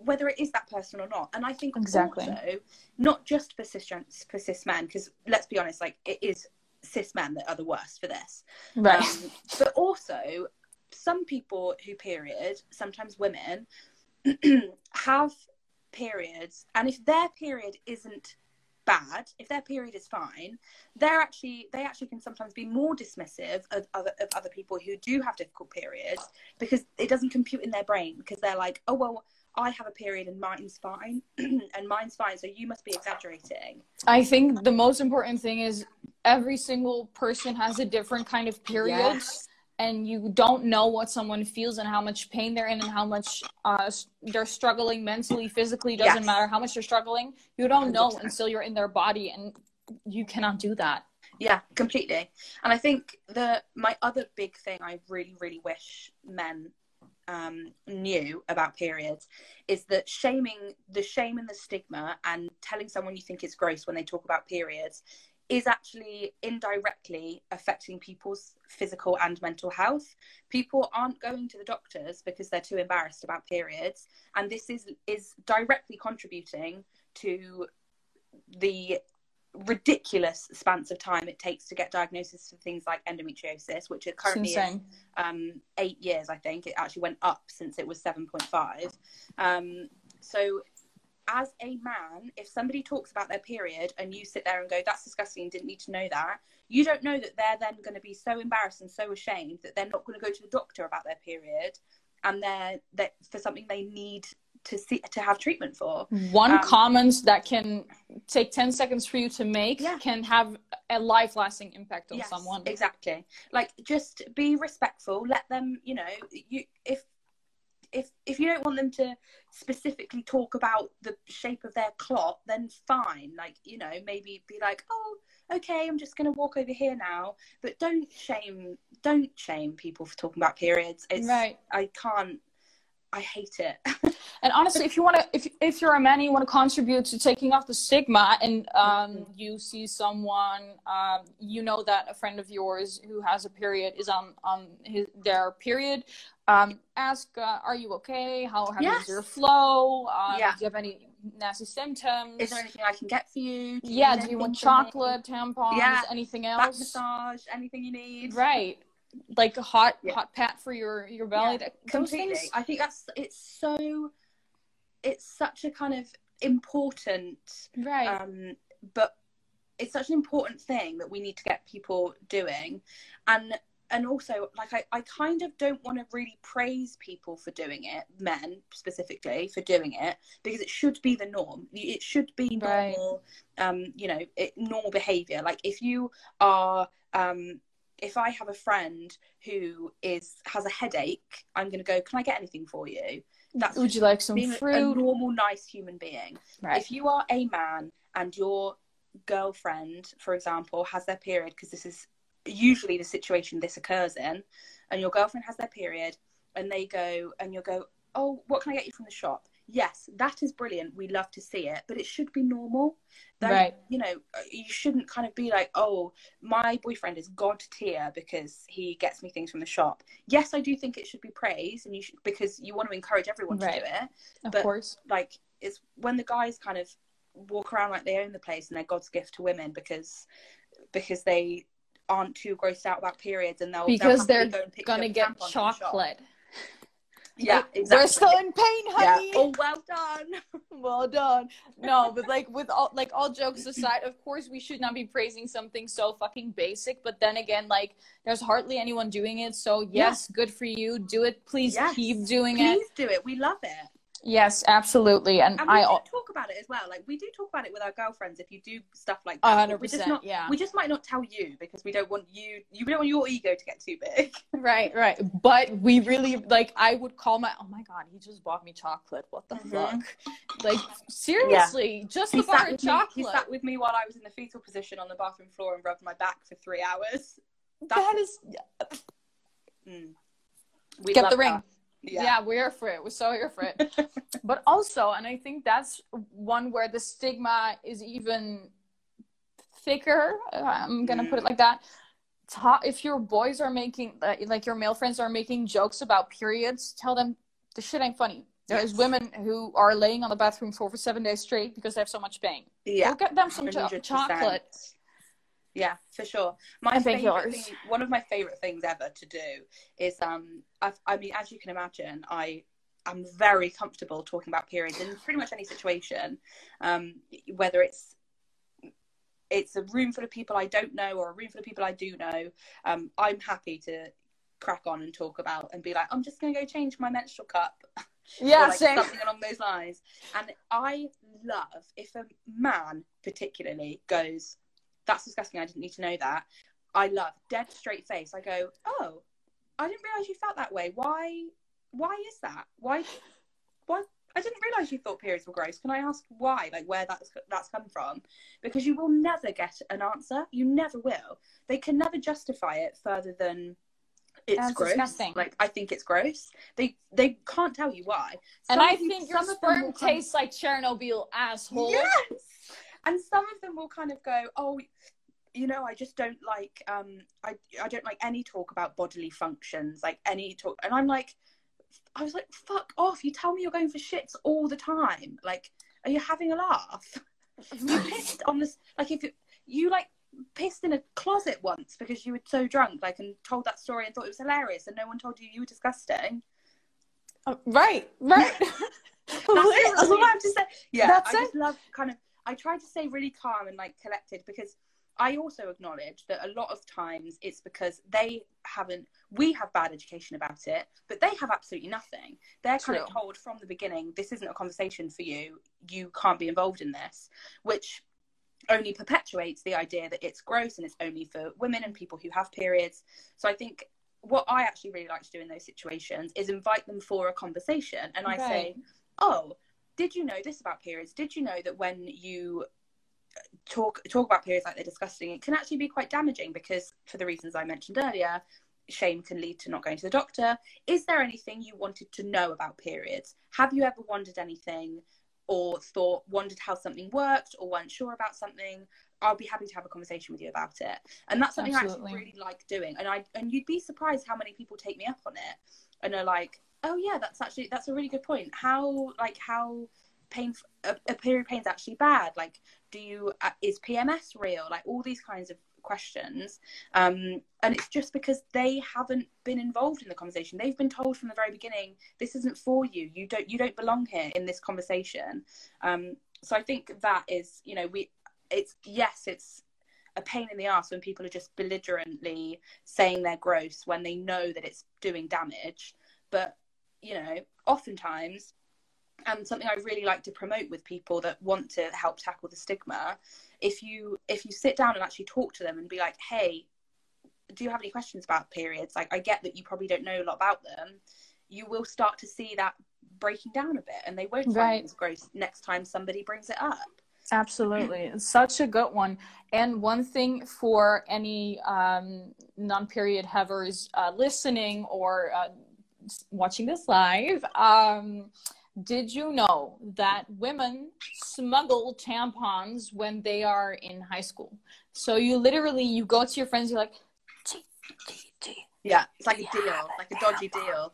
whether it is that person or not. And I think exactly also not just for cis for cis men, because let's be honest, like it is cis men that are the worst for this. Right. Um, but also, some people who period, sometimes women, have periods, and if their period isn't bad, if their period is fine, they're actually they actually can sometimes be more dismissive of other of other people who do have difficult periods because it doesn't compute in their brain because they're like, oh well, I have a period and mine's fine, and mine's fine, so you must be exaggerating. I think the most important thing is every single person has a different kind of period. Yes. And you don't know what someone feels and how much pain they're in and how much uh, they're struggling mentally, physically. Doesn't Yes. matter how much they're struggling. You don't know 100%. until you're in their body, and you cannot do that. Yeah, completely. And I think the my other big thing I really, really wish men um, knew about periods is that shaming, the shame and the stigma, and telling someone you think it's gross when they talk about periods is actually indirectly affecting people's physical and mental health. People aren't going to the doctors because they're too embarrassed about periods, and this is is directly contributing to the ridiculous spans of time it takes to get diagnosis for things like endometriosis, which are currently um, eight years, I think. It actually went up since it was 7.5. Um, so, as a man, if somebody talks about their period and you sit there and go, that's disgusting, didn't need to know that, you don't know that they're then going to be so embarrassed and so ashamed that they're not going to go to the doctor about their period and they're, that for something they need to see to have treatment for. One Um, comment that can take 10 seconds for you to make Yeah. can have a life lasting impact on Yes, someone. Exactly. Like just be respectful. Let them, you know, you if if if you don't want them to specifically talk about the shape of their clot, then fine. Like, you know, maybe be like, Oh, okay, I'm just gonna walk over here now. But don't shame don't shame people for talking about periods. It's Right. I can't I hate it. And honestly, if you want to, if if you're a man, and you want to contribute to taking off the stigma, and um, Mm-hmm. you see someone, um, you know that a friend of yours who has a period is on on his, their period, um, ask, uh, "Are you okay? How how Yes. is your flow? Um, Yeah. Do you have any nasty symptoms? Is there anything I can get for you? Do you yeah, do you want anything from me? chocolate, tampons, Yeah. anything Back else? massage, anything you need. Right, like a hot Yeah. hot pat for your your belly. Yeah, that, those things- i think that's it's so it's such a kind of important right. um but it's such an important thing that we need to get people doing and and also like i, I kind of don't want to really praise people for doing it men specifically for doing it because it should be the norm it should be Right. normal um you know it, normal behavior like if you are um if i have a friend who is has a headache i'm going to go can i get anything for you that's Would you like some being a normal nice human being Right. if you are a man and your girlfriend, for example, has their period, because this is usually the situation this occurs in, and your girlfriend has their period, and they go, and you'll go, Oh, what can I get you from the shop? Yes, that is brilliant. We love to see it, but it should be normal. Don't- Right. You know, uh, you shouldn't kind of be like, oh, my boyfriend is god tier because he gets me things from the shop. Yes, I do think it should be praised, and you should because you want to encourage everyone Right. to do it Of but- course. like it's when the guys kind of walk around like they own the place and they're God's gift to women because because they aren't too grossed out about periods and they'll because they'll they're go gonna get the chocolate. Yeah, exactly. We're still in pain, yeah. honey. Oh, well done. Well done. No, but like with all like all jokes aside, of course we should not be praising something so fucking basic. But then again, like there's hardly anyone doing it. So yes, good for you. Do it. Please Yes. keep doing Please it. Please do it. We love it. Yes, absolutely. And, And we I do talk about it as well. Like we do talk about it with our girlfriends if you do stuff like that. hundred but we just percent. not Yeah. we just might not tell you because we don't want you you don't want your ego to get too big. Right, right. But we really like I would call my oh my god, he just bought me chocolate. What the Mhm. fuck? Like seriously, just He the bar sat, of with me, he sat with me while I was in the fetal position on the bathroom floor and rubbed my back for three hours. that is Mm. We Get the ring. that. Yeah. we're here for it. We're so here for it. but also, and I think that's one where the stigma is even thicker. I'm gonna put it like that. Ta- if your boys are making, uh, like your male friends are making jokes about periods, tell them the shit ain't funny. There's Yes. women who are laying on the bathroom floor for seven days straight because they have so much pain. yeah. Go get them some cho- chocolate. Yeah, for sure. My And favorite thing, one of my favorite things ever to do is um I've, I mean as you can imagine I am very comfortable talking about periods in pretty much any situation um whether it's it's a room full of people I don't know or a room full of people I do know um I'm happy to crack on and talk about and be like I'm just going to go change my menstrual cup Yeah, like same. something along those lines. And I love if a man particularly goes, "That's disgusting. I didn't need to know that." I love dead straight face. I go, "Oh, I didn't realize you felt that way. Why? Why is that? Why? Why?" I didn't realize you thought periods were gross. Can I ask why? Like where that's that's come from? Because you will never get an answer. You never will. They can never justify it further than it's That's gross. disgusting. Like I think it's gross. They they can't tell you why. and I you- think your some sperm tastes like Chernobyl, asshole. Yes. And some of them will kind of go, oh, you know, I just don't like, um, I, I don't like any talk about bodily functions, like any talk. And I'm like, I was like, fuck off. You tell me you're going for shits all the time. Like, are you having a laugh? You pissed on this, like, if you, you like pissed in a closet once because you were so drunk, like, and told that story and thought it was hilarious, and no one told you you were disgusting. Uh, right, right. That's it. That's all I have to say. Yeah, That's I it. just love kind of. I try to stay really calm and like collected because I also acknowledge that a lot of times it's because they haven't. We have bad education about it, but they have absolutely nothing. They're kind of told from the beginning, this isn't a conversation for you. You can't be involved in this, which only perpetuates the idea that it's gross and it's only for women and people who have periods. So I think what I actually really like to do in those situations is invite them for a conversation, and I say, oh did you know this about periods? Did you know that when you talk talk about periods like they're disgusting it can actually be quite damaging because for the reasons i mentioned earlier shame can lead to not going to the doctor. Is there anything you wanted to know about periods? Have you ever wondered anything or thought wondered how something worked or weren't sure about something? I'll be happy to have a conversation with you about it. And that's something i actually really like doing. And i and you'd be surprised how many people take me up on it and are like oh yeah that's actually that's a really good point. How like how pain a, a period is actually bad. Like do you uh, is pms real? Like all these kinds of questions. Um and it's just because they haven't been involved in the conversation. They've been told from the very beginning this isn't for you. You don't you don't belong here in this conversation. Um so i think that is you know we it's yes it's a pain in the ass when people are just belligerently saying they're gross when they know that it's doing damage. But you know oftentimes and something I really like to promote with people that want to help tackle the stigma if you if you sit down and actually talk to them and be like hey do you have any questions about periods like I get that you probably don't know a lot about them you will start to see that breaking down a bit and they won't find Right. it as gross next time somebody brings it up Absolutely. It's such a good one. And one thing for any um, non period havers uh, listening or uh, watching this live, um, did you know that women smuggle tampons when they are in high school? So you literally you go to your friends, you're like, yeah it's like a deal like a dodgy deal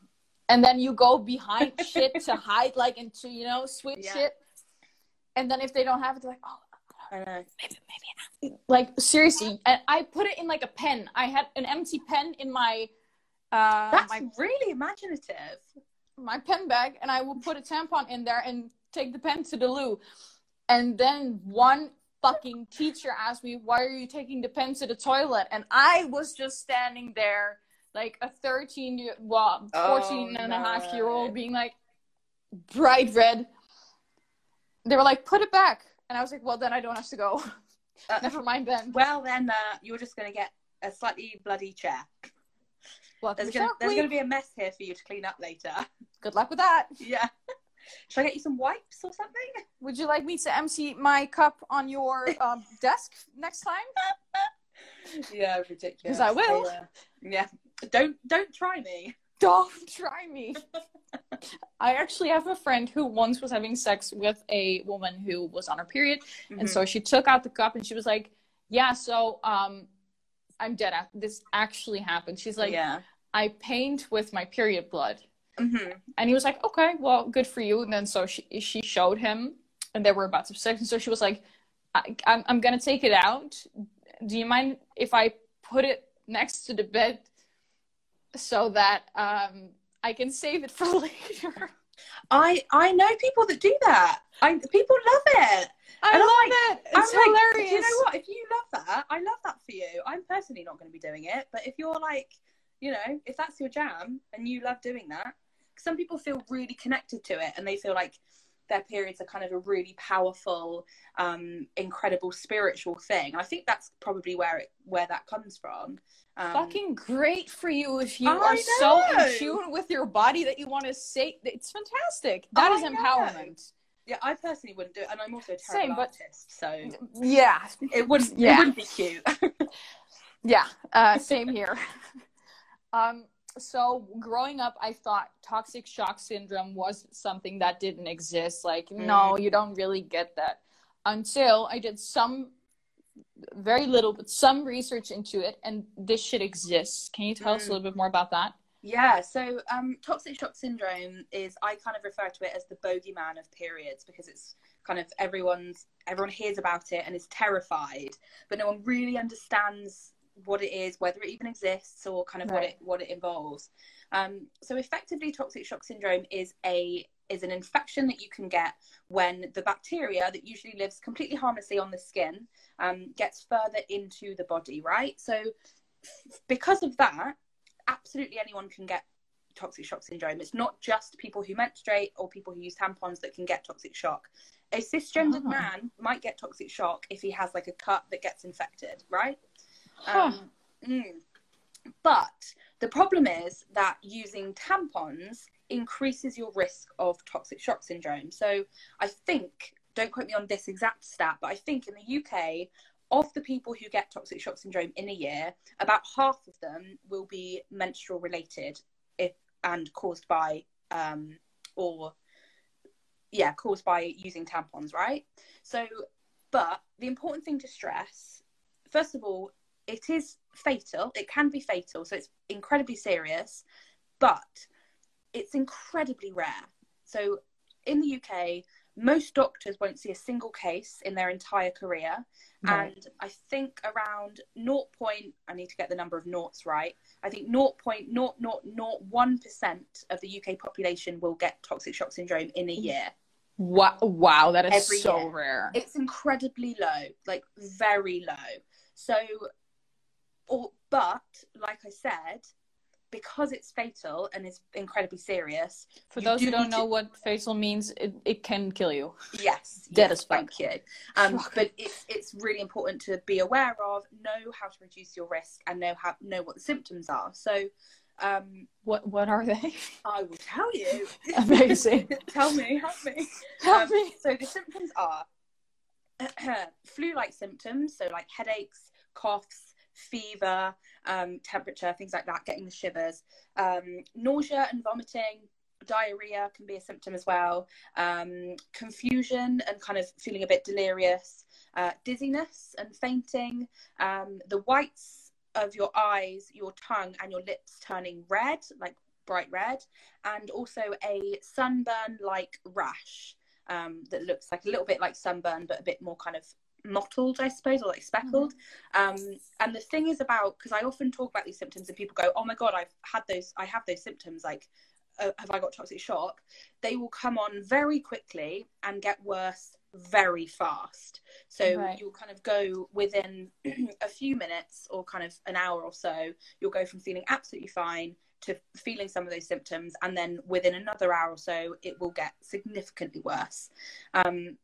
and then you go behind shit to hide like into you know sweet Yeah. shit. And then if they don't have it, they're like, oh, I know maybe maybe like seriously and i put it in like a pen i had an empty pen in my uh that's my really imaginative. my pen bag and i would put a tampon in there and take the pen to the loo. And then one fucking teacher asked me why are you taking the pen to the toilet? And i was just standing there like a 13 year well, 14 oh, and a half year old, being like bright red. They were like put it back. And i was like well then i don't have to go. Uh, never mind then. well then uh, you're just going to get a slightly bloody chair Welcome There's gonna, there's gonna be a mess here for you to clean up later. Good luck with that. Yeah. Should I get you some wipes or something? Would you like me to empty my cup on your um, desk next time? Yeah, ridiculous. Because I will. Yeah. yeah. Don't don't try me. Don't try me. I actually have a friend who once was having sex with a woman who was on her period, and Mhm. so she took out the cup and she was like, "Yeah, so um, I'm dead. At this actually happened." She's like, yeah. "I paint with my period blood," hmm and he was like, "Okay, well, good for you." And then so she she showed him, and they were about to have sex, and so she was like, I, "I'm I'm gonna take it out." do you mind if I put it next to the bed so that um, I can save it for later? I I know people that do that. I people love it. I And I'm love like- it. It's I'm hilarious. Do you know what? If you love that, I love that for you. I'm personally not going to be doing it, but if you're like, you know, if that's your jam and you love doing that, some people feel really connected to it and they feel like their periods are kind of a really powerful, um, incredible spiritual thing. I think that's probably where it where that comes from. Um, Fucking great for you if you I are so in tune with your body that you want to say. It's fantastic. That is I know. Empowerment. yeah, I personally wouldn't do it, and I'm also a Same, but- artist, so Yeah, it wouldn't Yeah. it wouldn't be cute. Yeah, uh, same here. um, so growing up, I thought toxic shock syndrome was something that didn't exist. Like, no, you don't really get that until I did some, very little, but some research into it, and this shit exists. Can you tell us a Mm. little bit more about that? Yeah, so um, toxic shock syndrome is I kind of refer to it as the bogeyman of periods because it's kind of everyone's everyone hears about it and is terrified, but no one really understands what it is, whether it even exists, or kind of what it what it involves. Um, so effectively, toxic shock syndrome is a is an infection that you can get when the bacteria that usually lives completely harmlessly on the skin um, gets further into the body, right? So because of that, absolutely anyone can get toxic shock syndrome. It's not just people who menstruate or people who use tampons that can get toxic shock. A cisgendered Oh. man might get toxic shock if he has like a cut that gets infected, right? Huh. Um, mm. But the problem is that using tampons increases your risk of toxic shock syndrome. So I think, don't quote me on this exact stat, but I think in the UK, of the people who get toxic shock syndrome in a year, about half of them will be menstrual related if and caused by um, or yeah, caused by using tampons, right? So but the important thing to stress, first of all, it is fatal. It can be fatal, so it's incredibly serious, but it's incredibly rare. So in the UK, most doctors won't see a single case in their entire career. Right. And I think around 0. Point, I need to get the number of noughts right. I think 0.0001% of the UK population will get toxic shock syndrome in a year. Wow, wow, that is Every so year. rare. It's incredibly low, like very low. So, or, but like I said, because it's fatal and is incredibly serious, For those do who don't know to- what fatal means, it, it can kill you. yes, Dead yes, as fuck. Thank you. Um, but it's it's really important to be aware of, know how to reduce your risk, and know how know what the symptoms are. So, um, What what are they? I will tell you. Amazing. tell me, help me. Help Um, me. So the symptoms are flu-like symptoms, so like headaches, coughs, fever, um, temperature, things like that, getting the shivers, um, nausea and vomiting. Diarrhea can be a symptom as well. Um, confusion and kind of feeling a bit delirious. Uh, dizziness and fainting. Um, the whites of your eyes, your tongue, and your lips turning red, like bright red, and also a sunburn like rash um, that looks like a little bit like sunburn, but a bit more kind of mottled, I suppose, or like speckled. Um, and the thing is about because I often talk about these symptoms, and people go, "Oh my god, I've had those. I have those symptoms. Like, uh, have I got toxic shock?" They will come on very quickly and get worse very fast. So Right. you'll kind of go within a few minutes or kind of an hour or so. You'll go from feeling absolutely fine to feeling some of those symptoms, and then within another hour or so, it will get significantly worse. Um,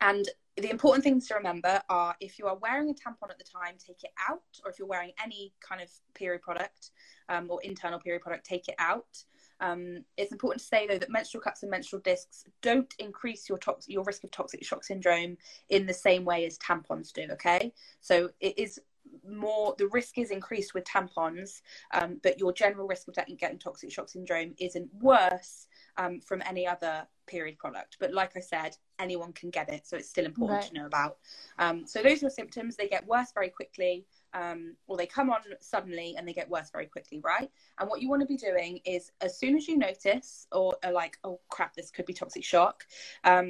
and the important things to remember are if you are wearing a tampon at the time, take it out, or if you're wearing any kind of period product um, or internal period product, take it out. Um, it's important to say though that menstrual cups and menstrual discs don't increase your tox- your risk of toxic shock syndrome in the same way as tampons do. Okay, so it is more the risk is increased with tampons, um, but your general risk of getting, getting toxic shock syndrome isn't worse um, from any other period product. But like I said, anyone can get it, so it's still important Right. to know about. Um, so those are symptoms. They get worse very quickly, um, or they come on suddenly and they get worse very quickly, right? And what you want to be doing is, as soon as you notice or are like, oh crap, this could be toxic shock, um,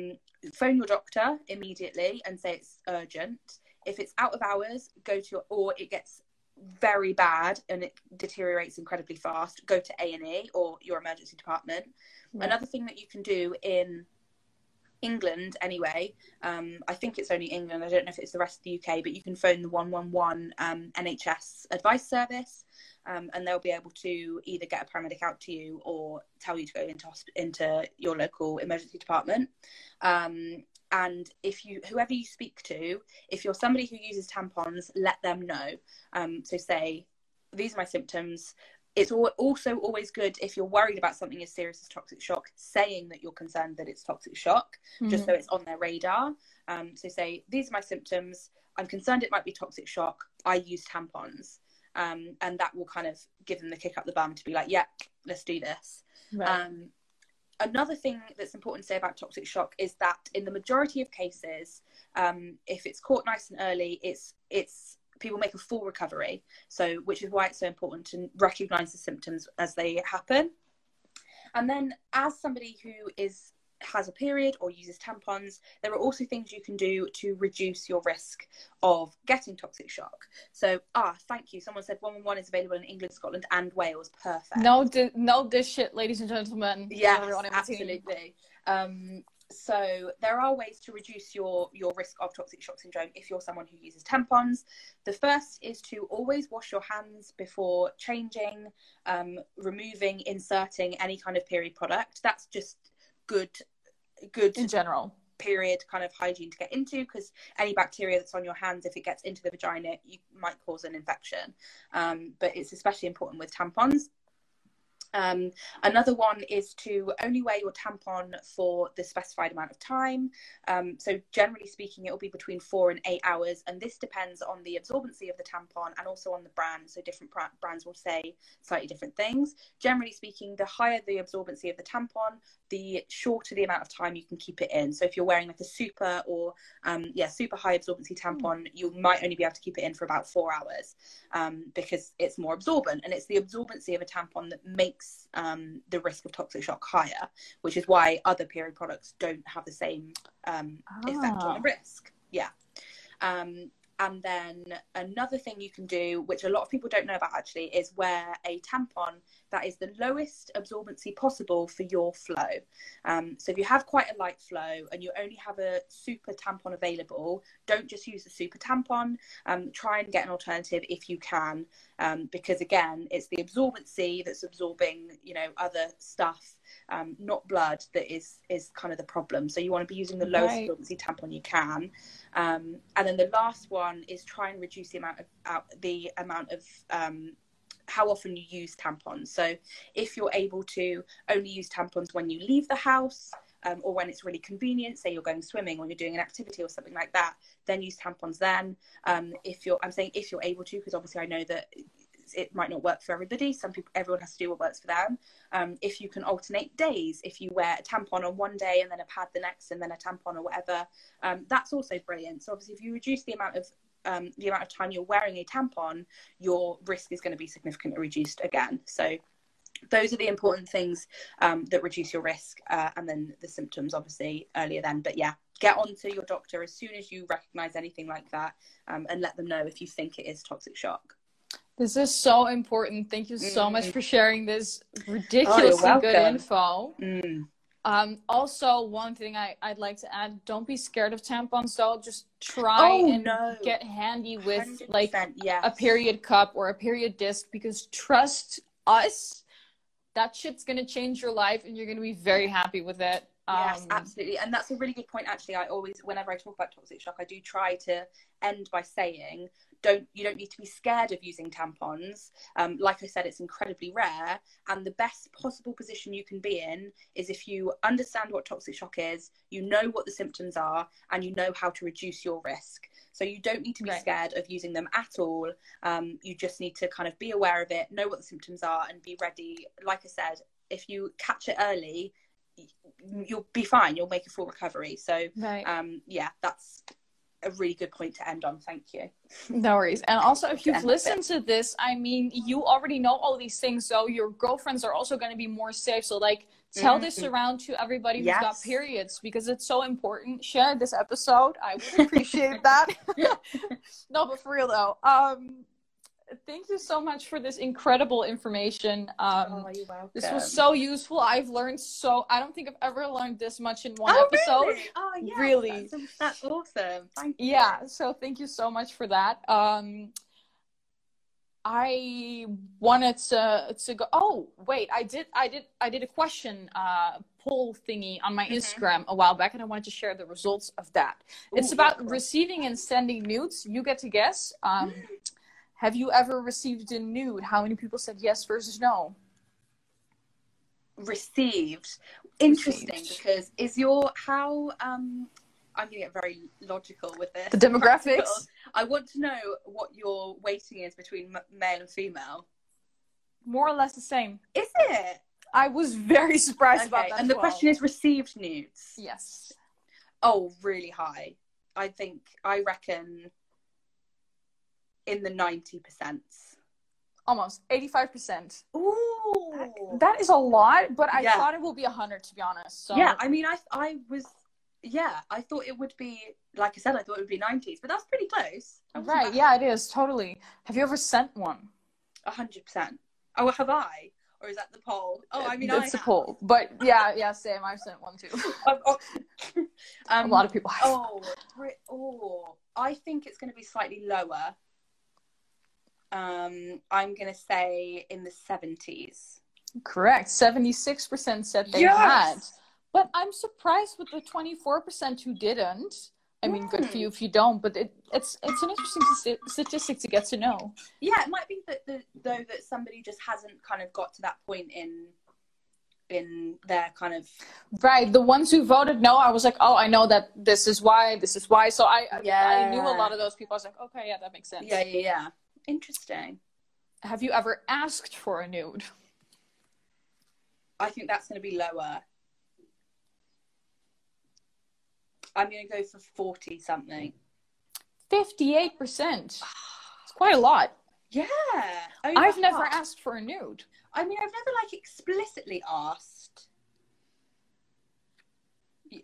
phone your doctor immediately and say it's urgent. if it's out of hours, go to your, or it gets very bad and it deteriorates incredibly fast, go to A and E or your emergency department. Another thing that you can do in England anyway. Um, I think it's only England. I don't know if it's the rest of the UK, but you can phone the 111 um, NHS advice service, um, and they'll be able to either get a paramedic out to you or tell you to go into into your local emergency department. Um, and if you whoever you speak to, if you're somebody who uses tampons, let them know. Um, so say these are my symptoms it's also always good if you're worried about something as serious as toxic shock, saying that you're concerned that it's toxic shock, mm-hmm. just so it's on their radar. Um, so say, these are my symptoms. I'm concerned it might be toxic shock. I use tampons. Um, and that will kind of give them the kick up the bum to be like, yeah, let's do this. Right. Um, another thing that's important to say about toxic shock is that in the majority of cases, um, if it's caught nice and early, it's it's people make a full recovery. So, which is why it's so important to recognize the symptoms as they happen. And then, as somebody who is has a period or uses tampons, there are also things you can do to reduce your risk of getting toxic shock. So, ah, thank you. Someone said 111 is available in England, Scotland, and Wales. Perfect. No, di- no, this shit, ladies and gentlemen. Yes, absolutely. Um, so there are ways to reduce your your risk of toxic shock syndrome if you're someone who uses tampons the first is to always wash your hands before changing um, removing inserting any kind of period product that's just good good in general. period kind of hygiene to get into because any bacteria that's on your hands if it gets into the vagina you might cause an infection. Um, but it's especially important with tampons um, another one is to only wear your tampon for the specified amount of time. Um, so, generally speaking, it will be between four and eight hours, and this depends on the absorbency of the tampon and also on the brand. So, different brands will say slightly different things. Generally speaking, the higher the absorbency of the tampon, the shorter the amount of time you can keep it in. So, if you're wearing like a super or um, yeah, super high absorbency tampon, you might only be able to keep it in for about four hours um, because it's more absorbent, and it's the absorbency of a tampon that makes makes um, the risk of toxic shock higher, which is why other period products don't have the same um, ah. effect on the ah. risk. Yeah. Um, and then another thing you can do, which a lot of people don't know about actually, is wear a tampon that is the lowest absorbency possible for your flow. Um, so if you have quite a light flow and you only have a super tampon available, don't just use the super tampon. Um, try and get an alternative if you can, um, because again, it's the absorbency that's absorbing, you know, other stuff um, not blood that is is kind of the problem. So you want to be using the lowest right. absorbency tampon you can. Um, and then the last one is try and reduce the amount of uh, the amount of um, how often you use tampons. So if you're able to only use tampons when you leave the house. Um, or when it's really convenient, say you're going swimming or you're doing an activity or something like that, then use tampons then. Um, if you're, I'm saying if you're able to, because obviously I know that it might not work for everybody. Some people, everyone has to do what works for them. Um, if you can alternate days, if you wear a tampon on one day and then a pad the next, and then a tampon or whatever, um, that's also brilliant. So obviously, if you reduce the amount of um, the amount of time you're wearing a tampon, your risk is going to be significantly reduced again. So those are the important things um, that reduce your risk uh, and then the symptoms obviously earlier then but yeah get on to your doctor as soon as you recognize anything like that um, and let them know if you think it is toxic shock this is so important. Thank you so mm. much for sharing this ridiculously oh, good info. Mm. Um, also, one thing I, would like to add: don't be scared of tampons. Though, just try oh, and no. get handy with like yes. a period cup or a period disc because trust us, that shit's gonna change your life, and you're gonna be very happy with it. Yes, um, absolutely. And that's a really good point, actually. I always, whenever I talk about toxic shock, I do try to end by saying don't you don't need to be scared of using tampons. Um, like i said it's incredibly rare. And the best possible position you can be in is if you understand what toxic shock is you know what the symptoms are and you know how to reduce your risk. So you don't need to be right. scared of using them at all. Um, you just need to kind of be aware of it know what the symptoms are and be ready. Like i said if you catch it early you'll be fine. You'll make a full recovery. So right. um, yeah that's a really good point to end on. Thank you. No worries. And also, if you've listened to this, I mean, you already know all these things, so your girlfriends are also going to be more safe. So, like, tell this Mhm. around to everybody who's got periods because it's so important. Share this episode. I would appreciate that. no, but for real though, um, thank you so much for this incredible information. Um, oh, you're welcome. this was so useful. I've learned so. I don't think I've ever learned this much in one oh, episode. Really? Oh, yeah. Really. That's, that's awesome. Thank you. Yeah, so thank you so much for that. Um, I wanted to to go. Oh, wait, I did, I did, I did a question uh, poll thingy on my Mhm. Instagram a while back, and I wanted to share the results of that. it's about receiving and sending nudes. You get to guess. Um, have you ever received a nude? How many people said yes versus no? received. Interesting Received. because is your how um I'm gonna get very logical with this. The demographics. Practical. I want to know what your weighting is between m- male and female. More or less the same. Is it? I was very surprised about Okay. that. And the well. question is received nudes. yes. Oh, really high. I think I reckon in the ninety percent. Almost 85%. Ooh. That is a lot, but I Yeah. thought it would be 100 to be honest. So Yeah, I mean, I I was, yeah, I thought it would be, like I said, I thought it would be nineties, but that's pretty close. Right, yeah, it is totally. Have you ever sent one? A hundred percent. Oh, have I? Or is that the poll? Oh, I mean, it's I a poll, but yeah, yeah, same. I've sent one too. Oh, a um, lot of people have. Oh, oh, I think it's going to be slightly lower. Um, I'm going to say in the seventies. Correct. 76% said they Yes! had. But I'm surprised with the 24% who didn't. I mean, good for you if you don't, but it, it's it's an interesting statistic to get to know. Yeah, it might be that the, though that somebody just hasn't kind of got to that point in in their kind of Right. The ones who voted no, I was like, oh, I know that this is why, this is why. So I I- I knew a lot of those people. I was like, okay, yeah, that makes sense. yeah yeah yeah interesting. Have you ever asked for a nude? I think that's going to be lower. I'm going to go for forty something. 58%. It's quite a lot. Yeah, over I've never asked for a nude. I mean, I've never like explicitly asked.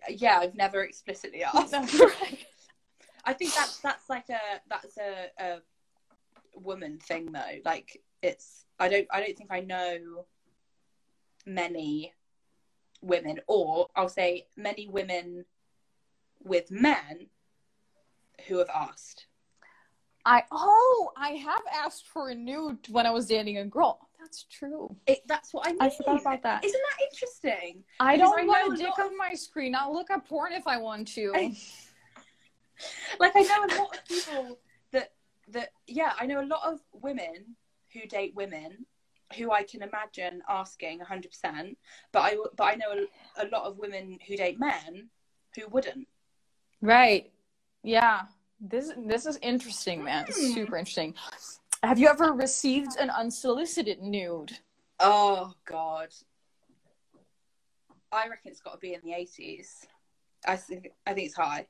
Yeah, I've never explicitly asked. I think that's that's like a that's a, a woman thing though. Like it's I don't I don't think I know many women, or I'll say many women with men who have asked. I oh, I have asked for a nude when I was dating a girl. That's true. It, that's what I mean. I forgot about that. Isn't that interesting? I Because don't I want a dick on my screen. I'll look up porn if I want to. like I know a lot of people that yeah, I know a lot of women who date women who I can imagine asking 100%, but I but I know a, a lot of women who date men who wouldn't. Right. Yeah. This this is interesting, man. It's Hmm. super interesting. Have you ever received an unsolicited nude? Oh god. I reckon it's got to be in the 80s. I think I think it's high,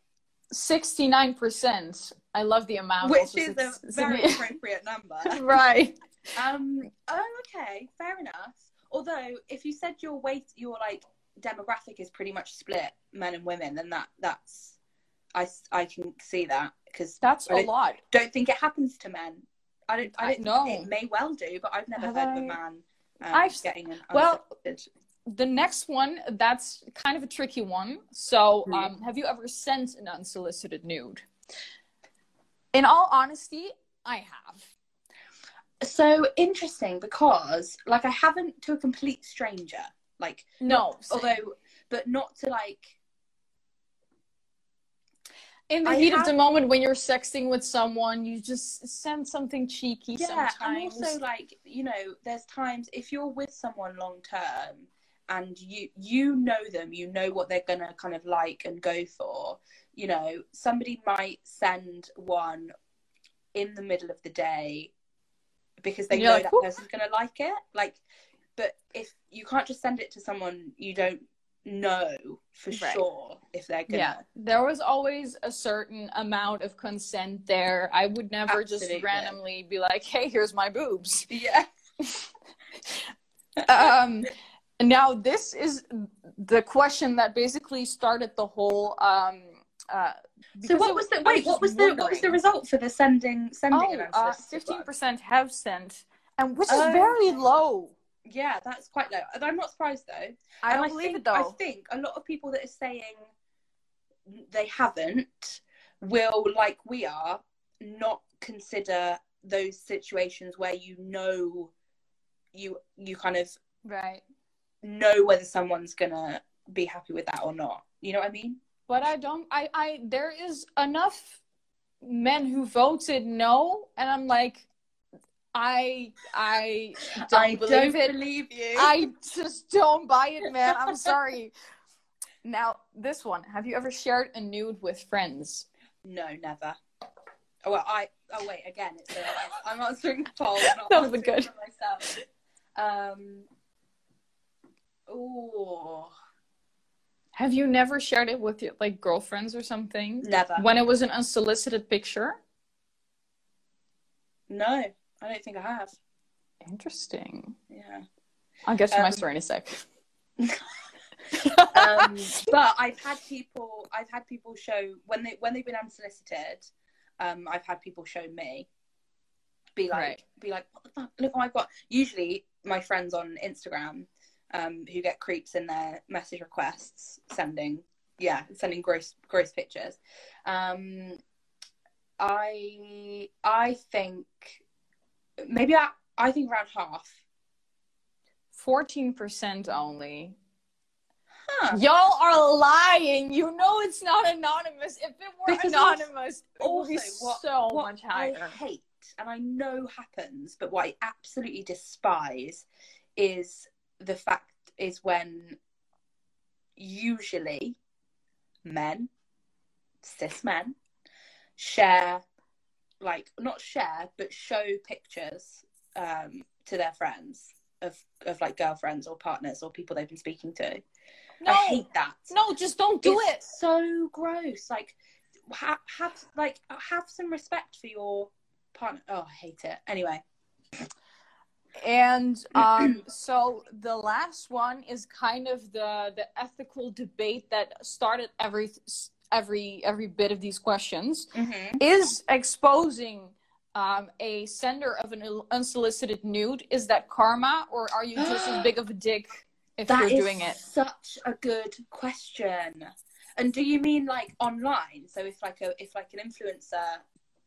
Sixty-nine percent. I love the amount. which is a very appropriate number. right. Um. Oh, okay. Fair enough. Although, if you said your weight, your like demographic is pretty much split men and women, then that that's I I can see that because That's I a lot. don't think it happens to men. I don't. I I- don't no. think it may well do, but I've never Have heard of a man um, I've- getting an well. The next one, that's kind of a tricky one. So, Hmm. um, have you ever sent an unsolicited nude? In all honesty, I have. So interesting because like I haven't to a complete stranger. Like No, although, but not to like in the I heat of the moment when you're sexting with someone, you just send something cheeky yeah sometimes. and also like you know there's times if you're with someone long term and you you know them you know what they're gonna kind of like and go for you know somebody might send one in the middle of the day because they know like, that person's gonna like it like but if you can't just send it to someone you don't know for Right. sure if they're gonna. Yeah, there was always a certain amount of consent there. I would never just randomly be like, "Hey, here's my boobs." Yeah. um, now this is the question that basically started the whole. Um, uh, So what was the wait? What was the what was the result for the sending sending Oh, uh, fifteen percent have sent, and which is Oh, very low. Yeah, that's quite low. And I'm not surprised though. I And don't believe think, it though. I think a lot of people that are saying they haven't will, like we are, not consider those situations where you know you you kind of right. Know whether someone's gonna be happy with that or not. You know what I mean? But I don't. I. I. There is enough men who voted no, and I'm like, I. I don't I believe don't it. believe you. I just don't buy it, man. I'm sorry. Now, this one. Have you ever shared a nude with friends? No, never. Oh, well, I. Oh wait, again, it's a, I'm answering the poll. Not That answering good. myself. Um. Oh, Have you never shared it with your like girlfriends or something? never. When it was an unsolicited picture? No, I don't think I have. Interesting. Yeah. I'll get to my Um, story in a sec. Um, but I've had people. I've had people show when they when they've been unsolicited. Um, I've had people show me. Be like, Right. be like, what the fuck? Look what I've got. Usually, my friends on Instagram, um, who get creeps in their message requests, sending, yeah, sending gross gross pictures. Um, I I think maybe I, I think around half. 14% only. Huh. Y'all are lying. You know it's not anonymous. If it were Because anonymous, it would be what- so what much higher. I hate, and I know happens, but what I absolutely despise is the fact is when usually men, cis men, share, like not share, but show pictures um, to their friends of of like girlfriends or partners or people they've been speaking to. No, I hate that. no, just don't do it. So gross. Like ha- have like have some respect for your partner. Oh, I hate it. Anyway, And um, so the last one is kind of the the ethical debate that started every every every bit of these questions mm-hmm. is exposing um, a sender of an unsolicited nude. Is that karma, or are you just as big of a dick if that you're doing it? such a good question. And do you mean like online? So if like a if like an influencer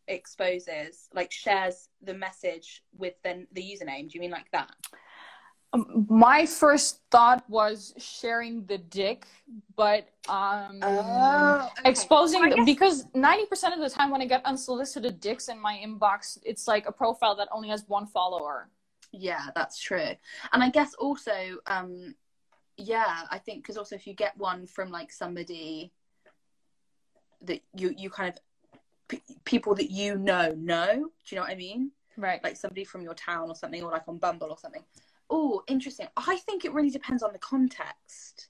exposes like shares the message with then the username, do you mean like that? Um, my first thought was sharing the dick, but um, exposing Well, guess- because 90% of the time when i get unsolicited dicks in my inbox it's like a profile that only has one follower Yeah, that's true. And I guess also, um, yeah, I think because also if you get one from like somebody that you you kind of p- people that you know know, do you know what I mean? right Like somebody from your town or something, or like on Bumble or something. Oh, interesting. I think it really depends on the context.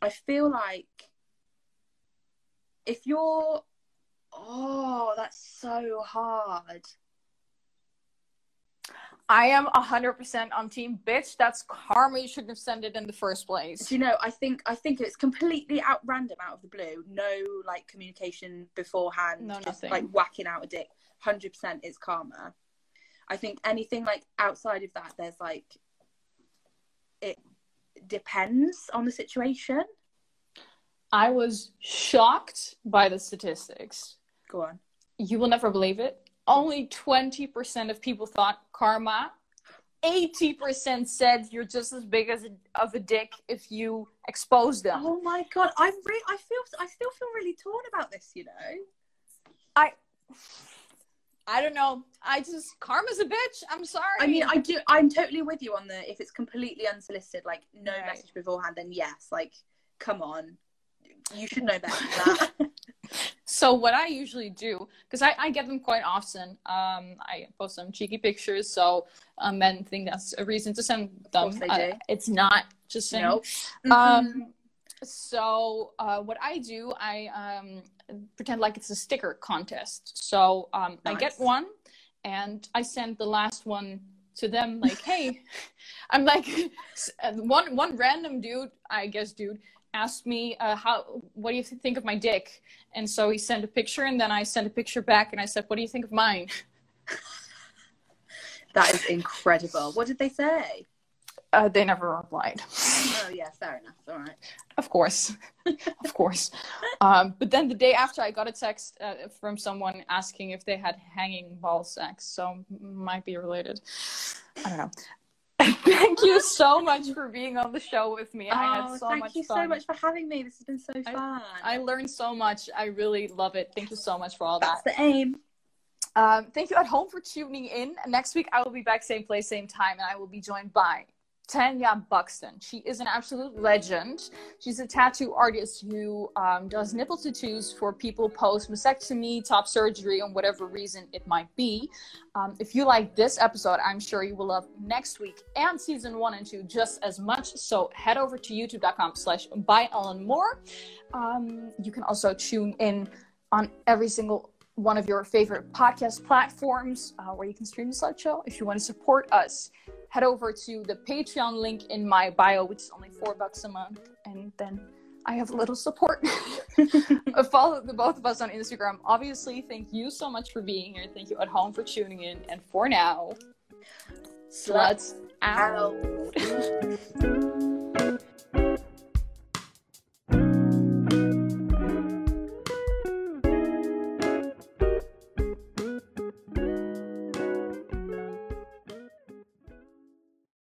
I feel like if you're, oh, that's so hard. I am 100% on team bitch that's karma you shouldn't have sent it in the first place Do you know? I think I think it's completely out random out of the blue. No like communication beforehand. No, just nothing. like whacking out a dick. Hundred percent, is karma. I think anything like outside of that, there's like it depends on the situation. i was shocked by the statistics Go on. you will never believe it only 20% of people thought karma 80% said you're just as big as a, of a dick if you expose them Oh my god, I'm re- I feel I still feel really torn about this. You know. I I don't know. I just karma's a bitch. I'm sorry. I mean, I do. I'm totally with you on the if it's completely unsolicited, like no Right. message beforehand, then yes, like come on, you should know better than that. so what I usually do because I, I get them quite often. Um, I post some cheeky pictures, so um, men think that's a reason to send them. Uh, do. it's not just saying. nope. Um, so uh, what I do, I um, pretend like it's a sticker contest. So um, I get one, and I send the last one to them. Like, hey, I'm like uh, one one random dude, I guess, dude asked me uh, how what do you think of my dick, and so he sent a picture, and then I sent a picture back, and I said, what do you think of mine? That is incredible. What did they say? Uh, they never replied. Oh yeah, fair enough. All right. Of course, of course. Um, but then the day after, I got a text uh, from someone asking if they had hanging ball sex, so might be related. I don't know. Thank you so much for being on the show with me. I oh, had so thank much you fun. so much for having me. This has been so fun. I learned so much. I really love it. Thank you so much for all that. That's the aim. Um, thank you at home for tuning in. Next week, I will be back, same place, same time, and I will be joined by Tanya Buxton. She is an absolute legend. She's a tattoo artist who um, does nipple tattoos for people post mastectomy, top surgery, and whatever reason it might be. Um, if you like this episode, I'm sure you will love next week and season one and two just as much. So head over to youtube.com slash by Ellen Moore. Um, you can also tune in on every single one of your favorite podcast platforms uh, where you can stream the Slut Show. If you want to support us, head over to the Patreon link in my bio, which is only four bucks a month, and then I have a little support. Follow the both of us on Instagram. Obviously, thank you so much for being here. Thank you at home for tuning in. And for now, sluts out. Out.